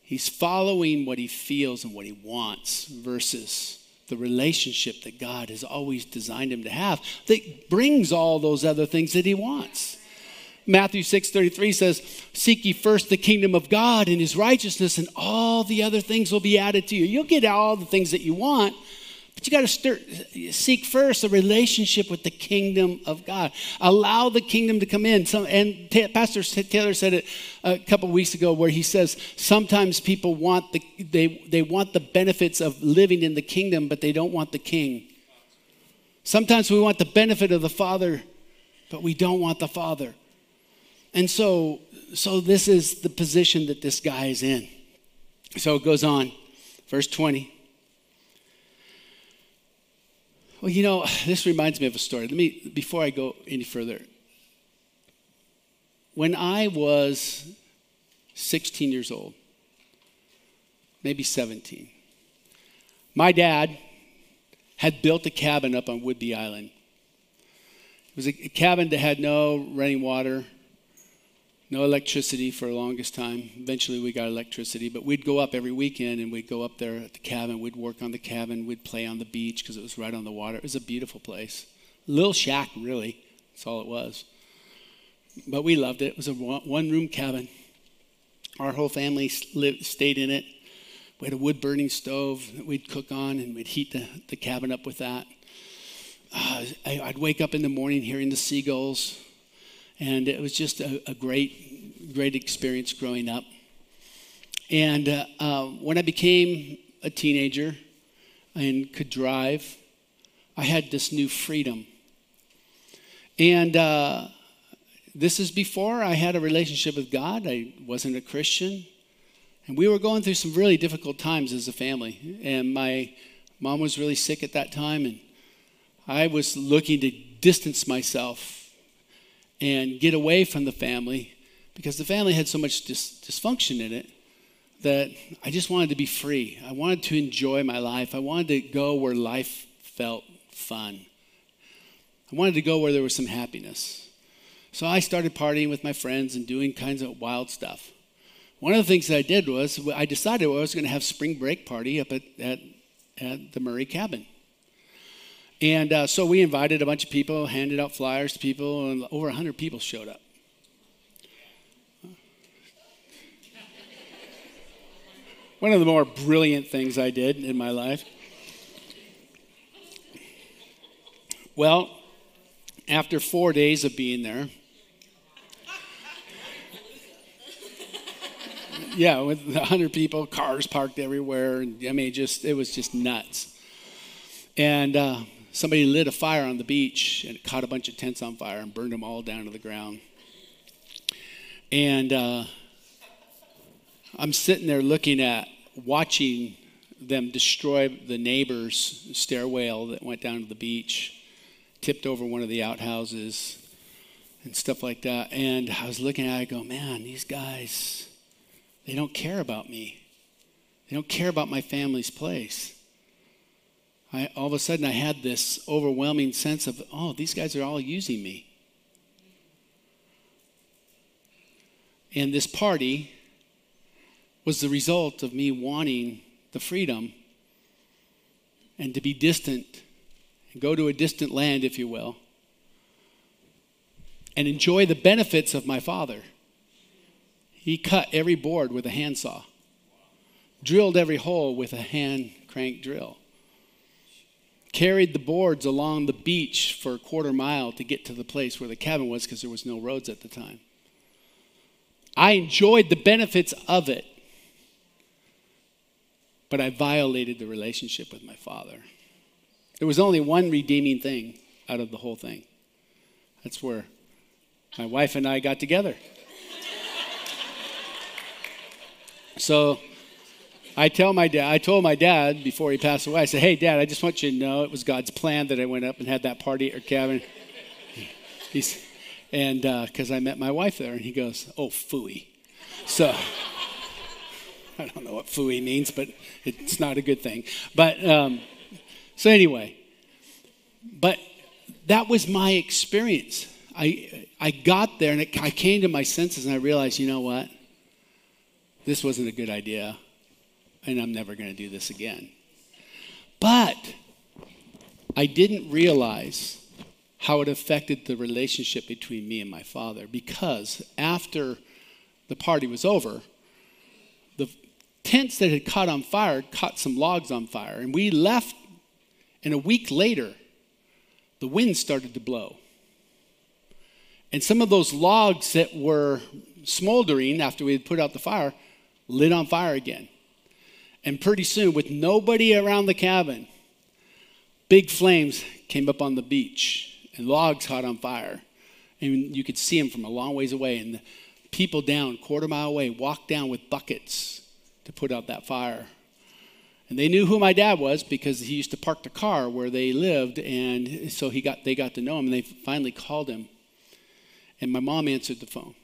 He's following what he feels and what he wants versus the relationship that God has always designed him to have that brings all those other things that he wants. Matthew 6:33 says, "Seek ye first the kingdom of God and his righteousness and all the other things will be added to you." You'll get all the things that you want, but you got to seek first a relationship with the kingdom of God. Allow the kingdom to come in. Some, and T- Pastor Taylor said it a couple weeks ago where he says sometimes people want the they they want the benefits of living in the kingdom, but they don't want the king. Sometimes we want the benefit of the Father, but we don't want the Father. And so, so this is the position that this guy is in. So it goes on, verse 20. Well, you know, this reminds me of a story. Let me, before I go any further, when I was 16 years old, maybe 17, my dad had built a cabin up on Whidbey Island. It was a cabin that had no running water, no electricity for the longest time. Eventually, we got electricity, but we'd go up every weekend and we'd go up there at the cabin. We'd work on the cabin. We'd play on the beach because it was right on the water. It was a beautiful place. Little shack, really. That's all it was. But we loved it. It was a one room cabin. Our whole family lived, stayed in it. We had a wood burning stove that we'd cook on and we'd heat the, the cabin up with that. Uh, I, I'd wake up in the morning hearing the seagulls and it was just a, a great, great experience growing up. And uh, uh, when I became a teenager and could drive, I had this new freedom. And uh, this is before I had a relationship with God. I wasn't a Christian. And we were going through some really difficult times as a family. And my mom was really sick at that time. And I was looking to distance myself and get away from the family because the family had so much dis- dysfunction in it that I just wanted to be free. I wanted to enjoy my life. I wanted to go where life felt fun. I wanted to go where there was some happiness. So I started partying with my friends and doing kinds of wild stuff. One of the things that I did was I decided I was going to have spring break party up at, at, at the Murray cabin. And uh, so we invited a bunch of people, handed out flyers to people, and over 100 people showed up. One of the more brilliant things I did in my life. Well, after four days of being there, yeah, with 100 people, cars parked everywhere. And, I mean, just it was just nuts. And uh, somebody lit a fire on the beach and caught a bunch of tents on fire and burned them all down to the ground. And uh, I'm sitting there looking at, watching them destroy the neighbor's stairwell that went down to the beach tipped over one of the outhouses and stuff like that. And I was looking at it, I go, man, these guys, they don't care about me. They don't care about my family's place. I, all of a sudden, I had this overwhelming sense of, oh, these guys are all using me. And this party was the result of me wanting the freedom and to be distant and go to a distant land, if you will, and enjoy the benefits of my father. He cut every board with a handsaw, drilled every hole with a hand crank drill, carried the boards along the beach for a quarter mile to get to the place where the cabin was because there was no roads at the time. I enjoyed the benefits of it, but I violated the relationship with my father. There was only one redeeming thing out of the whole thing. That's where my wife and I got together. so I tell my dad, I told my dad before he passed away, I said, Hey dad, I just want you to know it was God's plan that I went up and had that party at your cabin. He's and because uh, I met my wife there, and he goes, "Oh, fooey." So I don't know what fooey means, but it's not a good thing. But um, so anyway, but that was my experience. I I got there and it, I came to my senses and I realized, you know what? This wasn't a good idea, and I'm never going to do this again. But I didn't realize how it affected the relationship between me and my father because after the party was over, the tents that had caught on fire caught some logs on fire, and we left. And a week later, the wind started to blow. And some of those logs that were smoldering after we had put out the fire lit on fire again. And pretty soon, with nobody around the cabin, big flames came up on the beach and logs caught on fire. And you could see them from a long ways away. And the people down, quarter mile away, walked down with buckets to put out that fire. And they knew who my dad was because he used to park the car where they lived. And so he got, they got to know him. And they finally called him. And my mom answered the phone.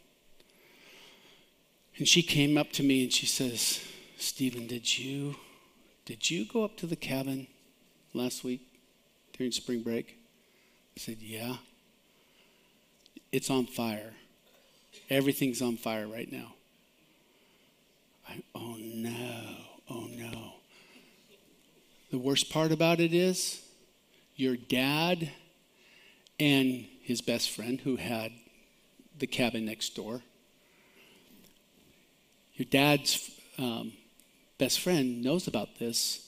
And she came up to me and she says, Stephen, did you did you go up to the cabin last week during spring break? I said, Yeah. It's on fire. Everything's on fire right now. I, oh no, oh no. The worst part about it is your dad and his best friend, who had the cabin next door, your dad's um, best friend knows about this.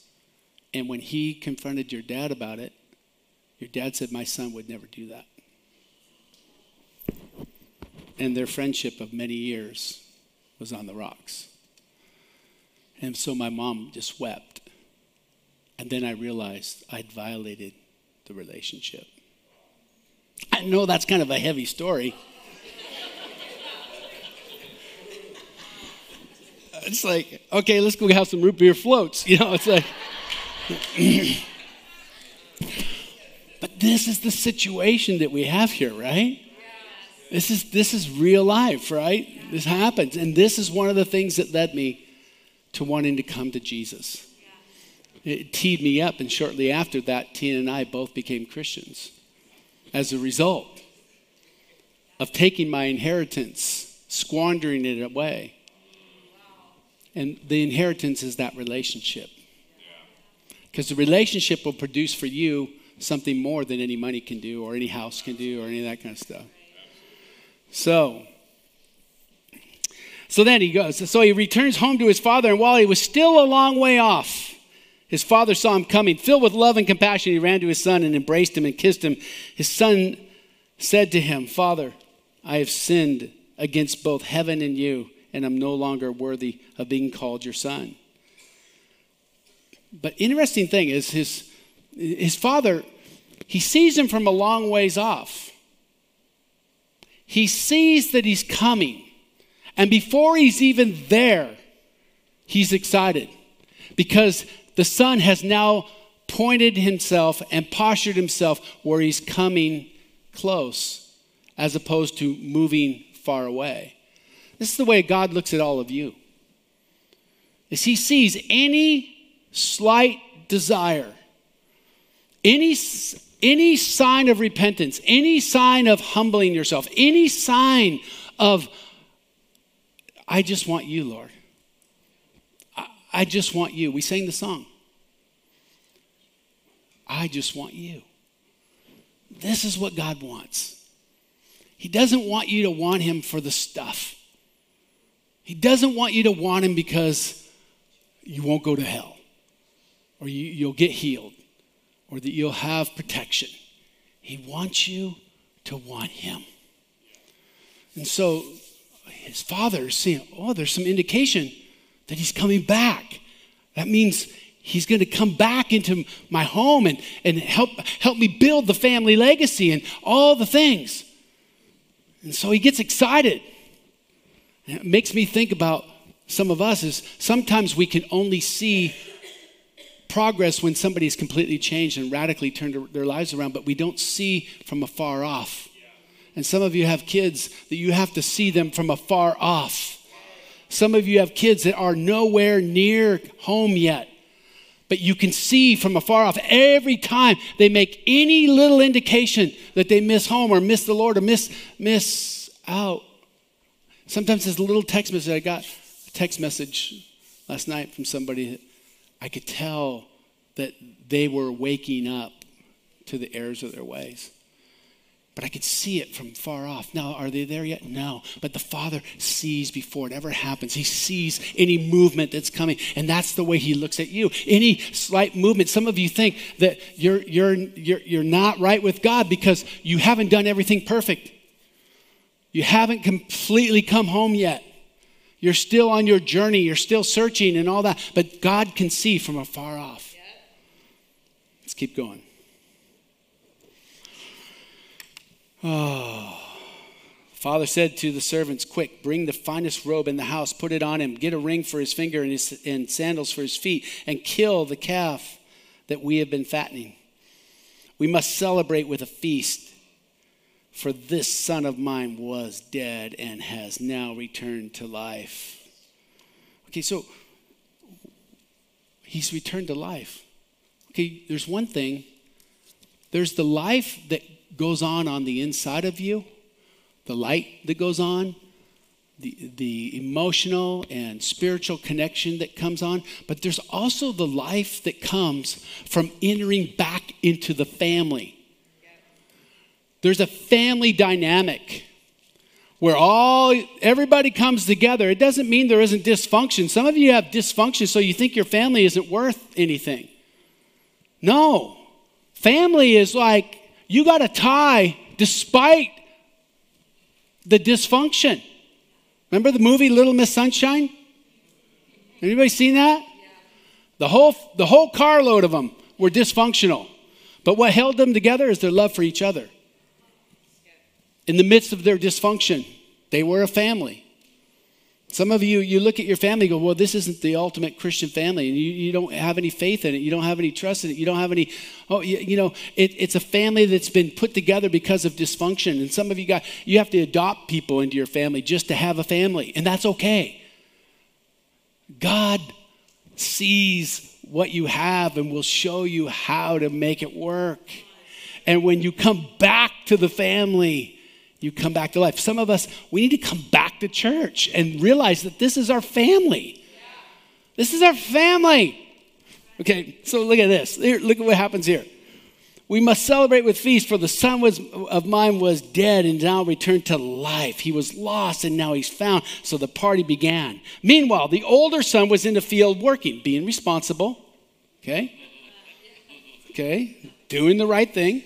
And when he confronted your dad about it, your dad said, My son would never do that. And their friendship of many years was on the rocks. And so my mom just wept. And then I realized I'd violated the relationship. I know that's kind of a heavy story. It's like, okay, let's go have some root beer floats. You know, it's like. But this is the situation that we have here, right? This is this is real life, right? This happens. And this is one of the things that led me to wanting to come to Jesus. It teed me up, and shortly after that, Tina and I both became Christians as a result of taking my inheritance, squandering it away. And the inheritance is that relationship. Because the relationship will produce for you something more than any money can do, or any house can do, or any of that kind of stuff. So, so then he goes. So he returns home to his father, and while he was still a long way off, his father saw him coming. Filled with love and compassion, he ran to his son and embraced him and kissed him. His son said to him, Father, I have sinned against both heaven and you, and I'm no longer worthy of being called your son. But interesting thing is his, his father, he sees him from a long ways off. He sees that he's coming. And before he's even there, he's excited because the son has now pointed himself and postured himself where he's coming close as opposed to moving far away. This is the way God looks at all of you. Is he sees any slight desire, any, any sign of repentance, any sign of humbling yourself, any sign of, I just want you, Lord. I, I just want you. We sang the song. I just want you. This is what God wants. He doesn't want you to want Him for the stuff. He doesn't want you to want Him because you won't go to hell or you, you'll get healed or that you'll have protection. He wants you to want Him. And so his father is seeing, oh, there's some indication that he's coming back. That means he's going to come back into my home and, and help, help me build the family legacy and all the things. And so he gets excited. It makes me think about some of us is sometimes we can only see progress when somebody's completely changed and radically turned their lives around, but we don't see from afar off. And some of you have kids that you have to see them from afar off. Some of you have kids that are nowhere near home yet, but you can see from afar off every time they make any little indication that they miss home or miss the Lord or miss, miss out. Sometimes this little text message. I got a text message last night from somebody I could tell that they were waking up to the errors of their ways. But I could see it from far off. Now, are they there yet? No. But the Father sees before it ever happens. He sees any movement that's coming. And that's the way He looks at you. Any slight movement. Some of you think that you're, you're, you're, you're not right with God because you haven't done everything perfect. You haven't completely come home yet. You're still on your journey. You're still searching and all that. But God can see from afar off. Let's keep going. Oh. Father said to the servants, Quick, bring the finest robe in the house, put it on him, get a ring for his finger and, his, and sandals for his feet, and kill the calf that we have been fattening. We must celebrate with a feast, for this son of mine was dead and has now returned to life. Okay, so he's returned to life. Okay, there's one thing there's the life that goes on on the inside of you, the light that goes on, the, the emotional and spiritual connection that comes on, but there's also the life that comes from entering back into the family. There's a family dynamic where all everybody comes together. It doesn't mean there isn't dysfunction. Some of you have dysfunction so you think your family isn't worth anything. No. Family is like you got a tie despite the dysfunction. Remember the movie Little Miss Sunshine? Anybody seen that? The whole, the whole carload of them were dysfunctional. But what held them together is their love for each other. In the midst of their dysfunction, they were a family. Some of you, you look at your family go, well, this isn't the ultimate Christian family, and you, you don't have any faith in it. You don't have any trust in it. You don't have any, oh, you, you know, it, it's a family that's been put together because of dysfunction. And some of you got, you have to adopt people into your family just to have a family, and that's okay. God sees what you have and will show you how to make it work. And when you come back to the family, you come back to life. Some of us, we need to come back to church and realize that this is our family. This is our family. Okay, so look at this. Here, look at what happens here. We must celebrate with feast, for the son was, of mine was dead and now returned to life. He was lost and now he's found. So the party began. Meanwhile, the older son was in the field working, being responsible. Okay? Okay? Doing the right thing.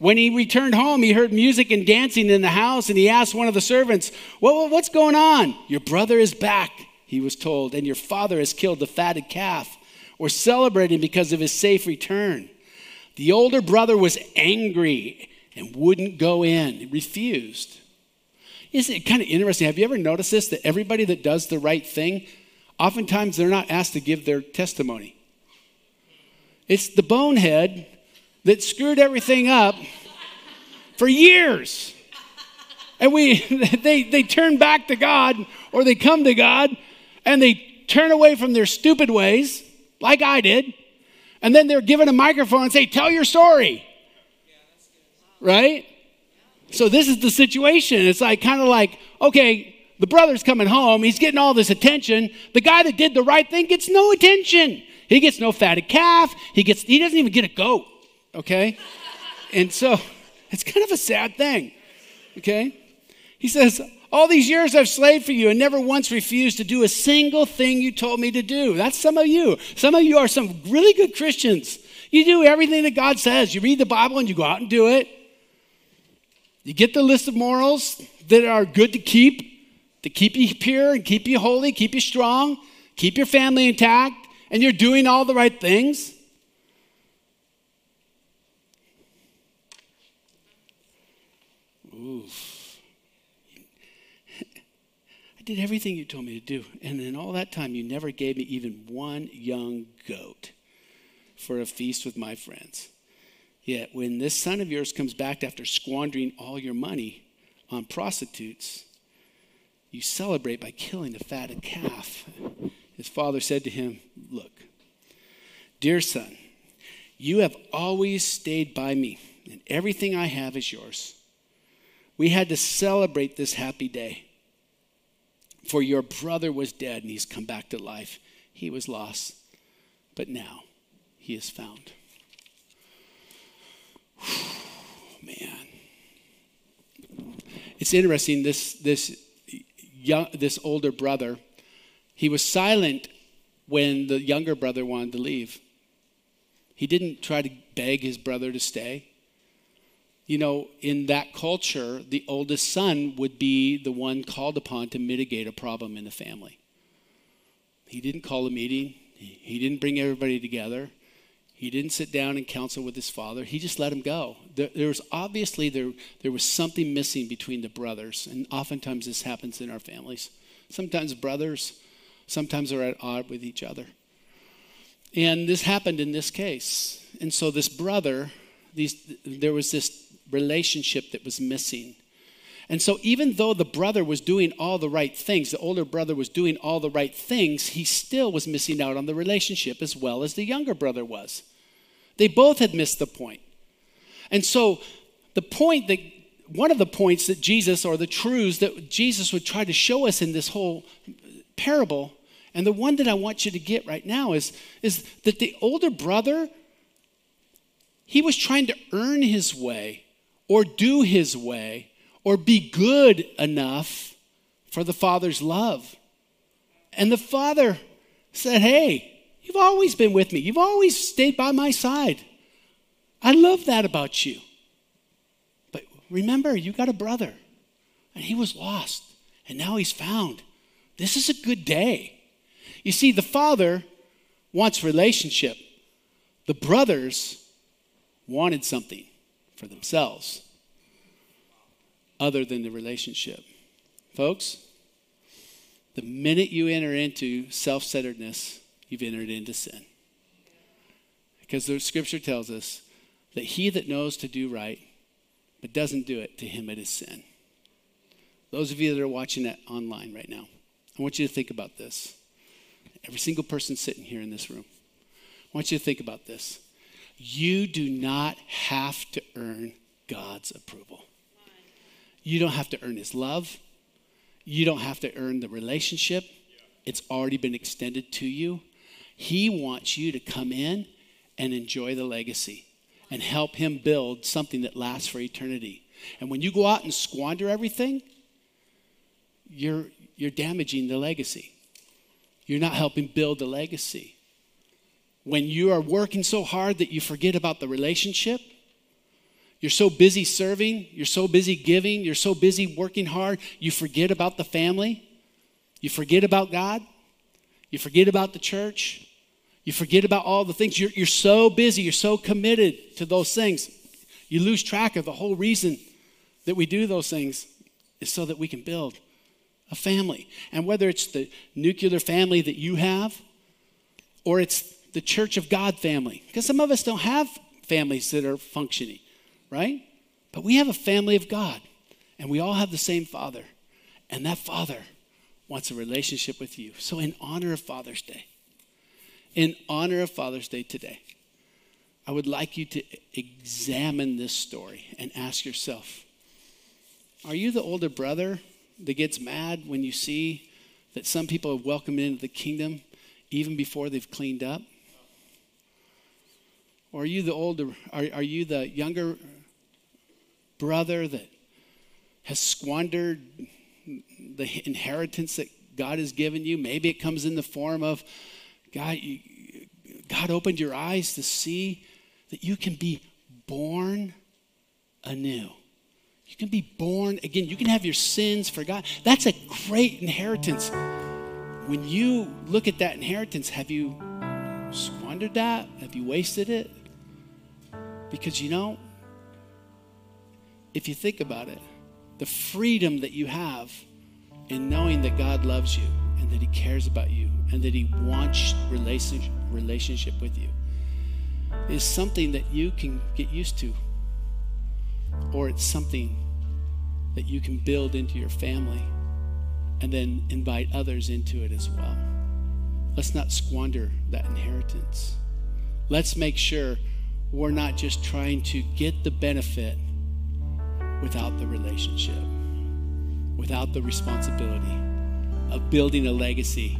When he returned home, he heard music and dancing in the house, and he asked one of the servants, well, What's going on? Your brother is back, he was told, and your father has killed the fatted calf. We're celebrating because of his safe return. The older brother was angry and wouldn't go in, he refused. Isn't it kind of interesting? Have you ever noticed this? That everybody that does the right thing, oftentimes they're not asked to give their testimony. It's the bonehead that screwed everything up for years. And we they they turn back to God or they come to God and they turn away from their stupid ways, like I did, and then they're given a microphone and say, Tell your story. Right? So this is the situation. It's like kind of like, okay, the brother's coming home, he's getting all this attention. The guy that did the right thing gets no attention. He gets no fatted calf. He gets he doesn't even get a goat. Okay? And so it's kind of a sad thing. Okay? He says, All these years I've slaved for you and never once refused to do a single thing you told me to do. That's some of you. Some of you are some really good Christians. You do everything that God says. You read the Bible and you go out and do it. You get the list of morals that are good to keep, to keep you pure and keep you holy, keep you strong, keep your family intact, and you're doing all the right things. Did everything you told me to do. And in all that time, you never gave me even one young goat for a feast with my friends. Yet, when this son of yours comes back after squandering all your money on prostitutes, you celebrate by killing a fatted calf. His father said to him, Look, dear son, you have always stayed by me, and everything I have is yours. We had to celebrate this happy day. For your brother was dead and he's come back to life. He was lost, but now he is found. Man. It's interesting, this, this, young, this older brother, he was silent when the younger brother wanted to leave. He didn't try to beg his brother to stay you know, in that culture, the oldest son would be the one called upon to mitigate a problem in the family. He didn't call a meeting, he didn't bring everybody together. He didn't sit down and counsel with his father. He just let him go. There, there, was obviously there, there was something missing between the brothers, and oftentimes this happens in our families. Sometimes brothers, sometimes are at odds with each other. And this happened in this case. And so this brother, these, there was this relationship that was missing. And so, even though the brother was doing all the right things, the older brother was doing all the right things, he still was missing out on the relationship as well as the younger brother was. They both had missed the point. And so, the point that one of the points that Jesus, or the truths that Jesus would try to show us in this whole parable, and the one that I want you to get right now is, is that the older brother, he was trying to earn his way or do his way or be good enough for the Father's love. And the Father said, Hey, you've always been with me, you've always stayed by my side. I love that about you. But remember, you got a brother, and he was lost, and now he's found. This is a good day. You see, the father wants relationship, the brothers wanted something for themselves other than the relationship. Folks, The minute you enter into self centeredness, you've entered into sin. Because the scripture tells us that he that knows to do right but doesn't do it, to him it is sin. Those of you that are watching it online right now, I want you to think about this. Every single person sitting here in this room, I want you to think about this. You do not have to earn God's approval. You don't have to earn his love. You don't have to earn the relationship. It's already been extended to you. He wants you to come in and enjoy the legacy and help him build something that lasts for eternity. And when you go out and squander everything, you're, you're damaging the legacy. You're not helping build the legacy. When you are working so hard that you forget about the relationship, you're so busy serving, you're so busy giving, you're so busy working hard, you forget about the family, you forget about God, you forget about the church, you forget about all the things. You're, you're so busy, you're so committed to those things. You lose track of the whole reason that we do those things is so that we can build a family. And whether it's the nuclear family that you have or it's the church of God family, because some of us don't have families that are functioning, right? But we have a family of God and we all have the same father. And that father wants a relationship with you. So, in honor of Father's Day, in honor of Father's Day today, I would like you to examine this story and ask yourself Are you the older brother that gets mad when you see that some people are welcomed into the kingdom even before they've cleaned up? Or are you the older, are, are you the younger brother that has squandered the inheritance that God has given you? Maybe it comes in the form of God, you, God opened your eyes to see that you can be born anew. You can be born again. You can have your sins forgotten. That's a great inheritance. When you look at that inheritance, have you squandered that? Have you wasted it? Because you know, if you think about it, the freedom that you have in knowing that God loves you and that He cares about you and that He wants relationship, relationship with you is something that you can get used to, or it's something that you can build into your family and then invite others into it as well. Let's not squander that inheritance. Let's make sure we're not just trying to get the benefit without the relationship, without the responsibility of building a legacy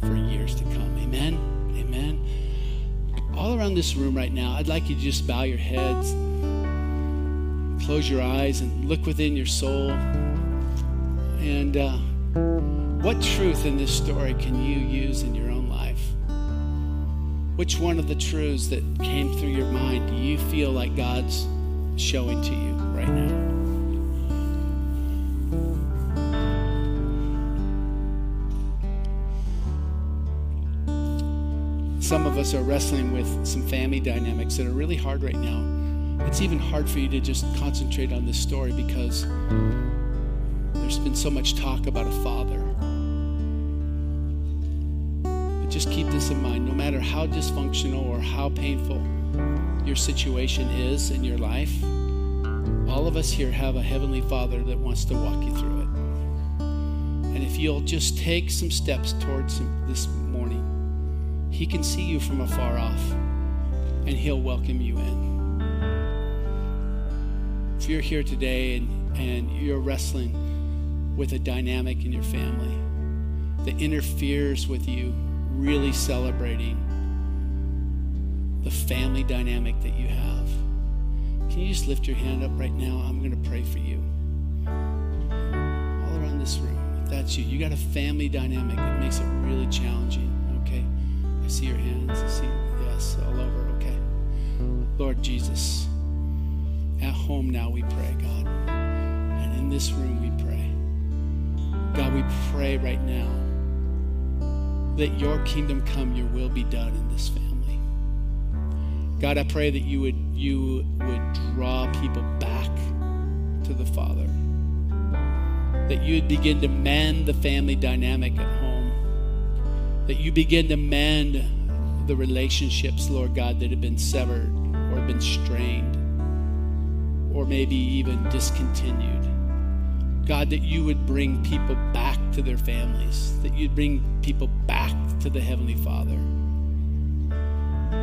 for years to come. Amen? Amen. All around this room right now, I'd like you to just bow your heads, close your eyes, and look within your soul. And uh, what truth in this story can you use in your? Which one of the truths that came through your mind do you feel like God's showing to you right now? Some of us are wrestling with some family dynamics that are really hard right now. It's even hard for you to just concentrate on this story because there's been so much talk about a father. But just keep this in mind no matter how dysfunctional or how painful your situation is in your life, all of us here have a Heavenly Father that wants to walk you through it. And if you'll just take some steps towards Him this morning, He can see you from afar off and He'll welcome you in. If you're here today and, and you're wrestling with a dynamic in your family that interferes with you really celebrating the family dynamic that you have, can you just lift your hand up right now? I'm going to pray for you. All around this room, if that's you, you got a family dynamic that makes it really challenging, okay? I see your hands. I see, yes, all over, okay. Lord Jesus, at home now we pray, God. And in this room we pray. God, we pray right now that your kingdom come, your will be done in this family. God, I pray that you would you would draw people back to the Father. that you would begin to mend the family dynamic at home, that you begin to mend the relationships, Lord God, that have been severed or been strained or maybe even discontinued. God, that you would bring people back to their families, that you'd bring people back to the Heavenly Father.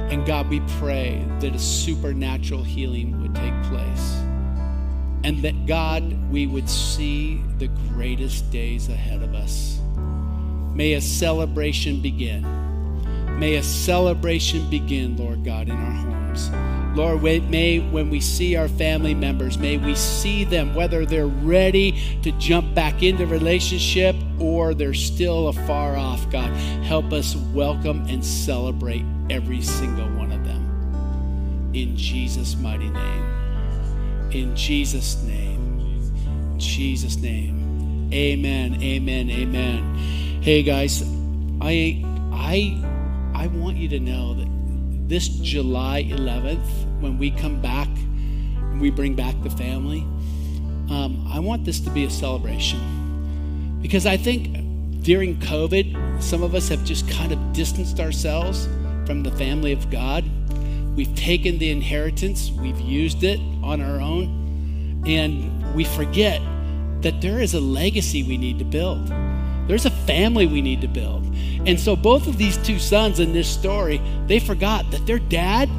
And God, we pray that a supernatural healing would take place. And that, God, we would see the greatest days ahead of us. May a celebration begin. May a celebration begin, Lord God, in our homes. Lord, may when we see our family members, may we see them, whether they're ready to jump back into relationship or they're still afar off, God. Help us welcome and celebrate every single one of them. In Jesus' mighty name. In Jesus' name. In Jesus' name. Amen. Amen. Amen. Hey guys, I I I want you to know that this July 11th, when we come back and we bring back the family, um, I want this to be a celebration. Because I think during COVID, some of us have just kind of distanced ourselves from the family of God. We've taken the inheritance, we've used it on our own, and we forget that there is a legacy we need to build. There's a family we need to build. And so both of these two sons in this story, they forgot that their dad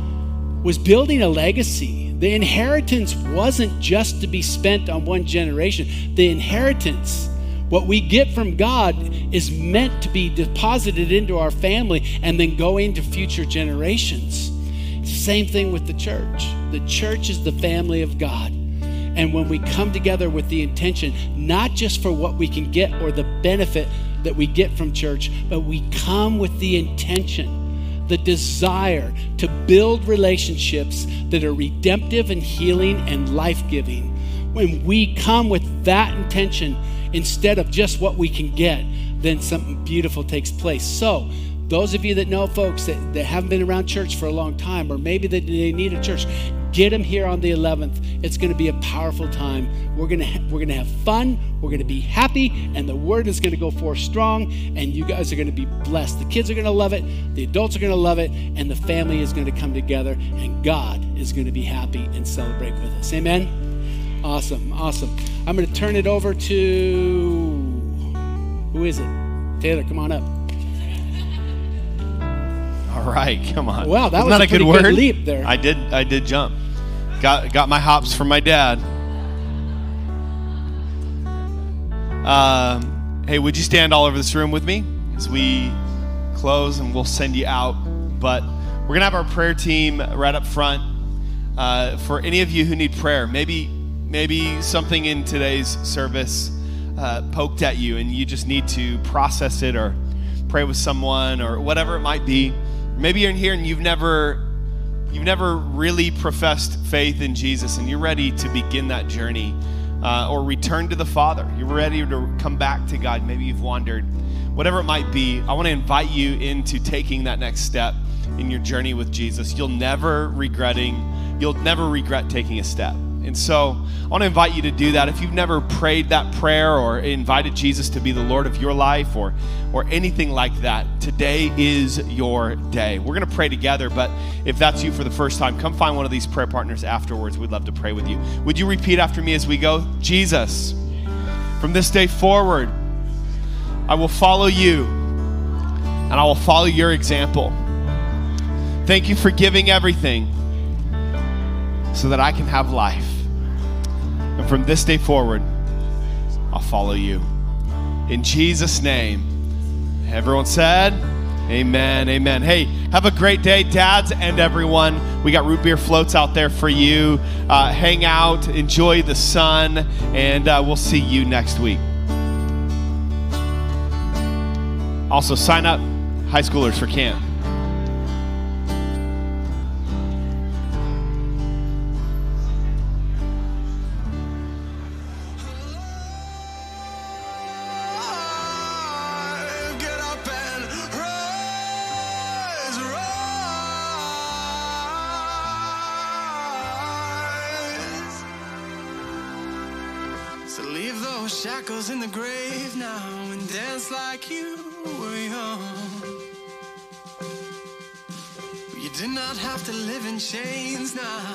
was building a legacy. The inheritance wasn't just to be spent on one generation. The inheritance, what we get from God, is meant to be deposited into our family and then go into future generations. Same thing with the church. The church is the family of God. And when we come together with the intention, not just for what we can get or the benefit that we get from church, but we come with the intention, the desire to build relationships that are redemptive and healing and life giving. When we come with that intention instead of just what we can get, then something beautiful takes place. So, those of you that know folks that, that haven't been around church for a long time, or maybe that they need a church, get them here on the 11th. It's going to be a powerful time. We're going to ha- we're going to have fun. We're going to be happy, and the word is going to go forth strong. And you guys are going to be blessed. The kids are going to love it. The adults are going to love it, and the family is going to come together. And God is going to be happy and celebrate with us. Amen. Awesome, awesome. I'm going to turn it over to who is it? Taylor, come on up. All right, come on. Wow, that Isn't was that a good pretty good word. leap there. I did. I did jump. Got got my hops from my dad. Um, hey, would you stand all over this room with me as we close, and we'll send you out. But we're gonna have our prayer team right up front. Uh, for any of you who need prayer, maybe maybe something in today's service uh, poked at you, and you just need to process it or pray with someone or whatever it might be. Maybe you're in here and you've never you've never really professed faith in Jesus and you're ready to begin that journey uh, or return to the Father. You're ready to come back to God. Maybe you've wandered. Whatever it might be, I want to invite you into taking that next step in your journey with Jesus. You'll never regretting, you'll never regret taking a step. And so I want to invite you to do that. If you've never prayed that prayer or invited Jesus to be the Lord of your life or, or anything like that, today is your day. We're going to pray together, but if that's you for the first time, come find one of these prayer partners afterwards. We'd love to pray with you. Would you repeat after me as we go? Jesus, from this day forward, I will follow you and I will follow your example. Thank you for giving everything so that I can have life. And from this day forward, I'll follow you. In Jesus' name. Everyone said, Amen. Amen. Hey, have a great day, dads and everyone. We got root beer floats out there for you. Uh, hang out, enjoy the sun, and uh, we'll see you next week. Also, sign up high schoolers for camp. Now.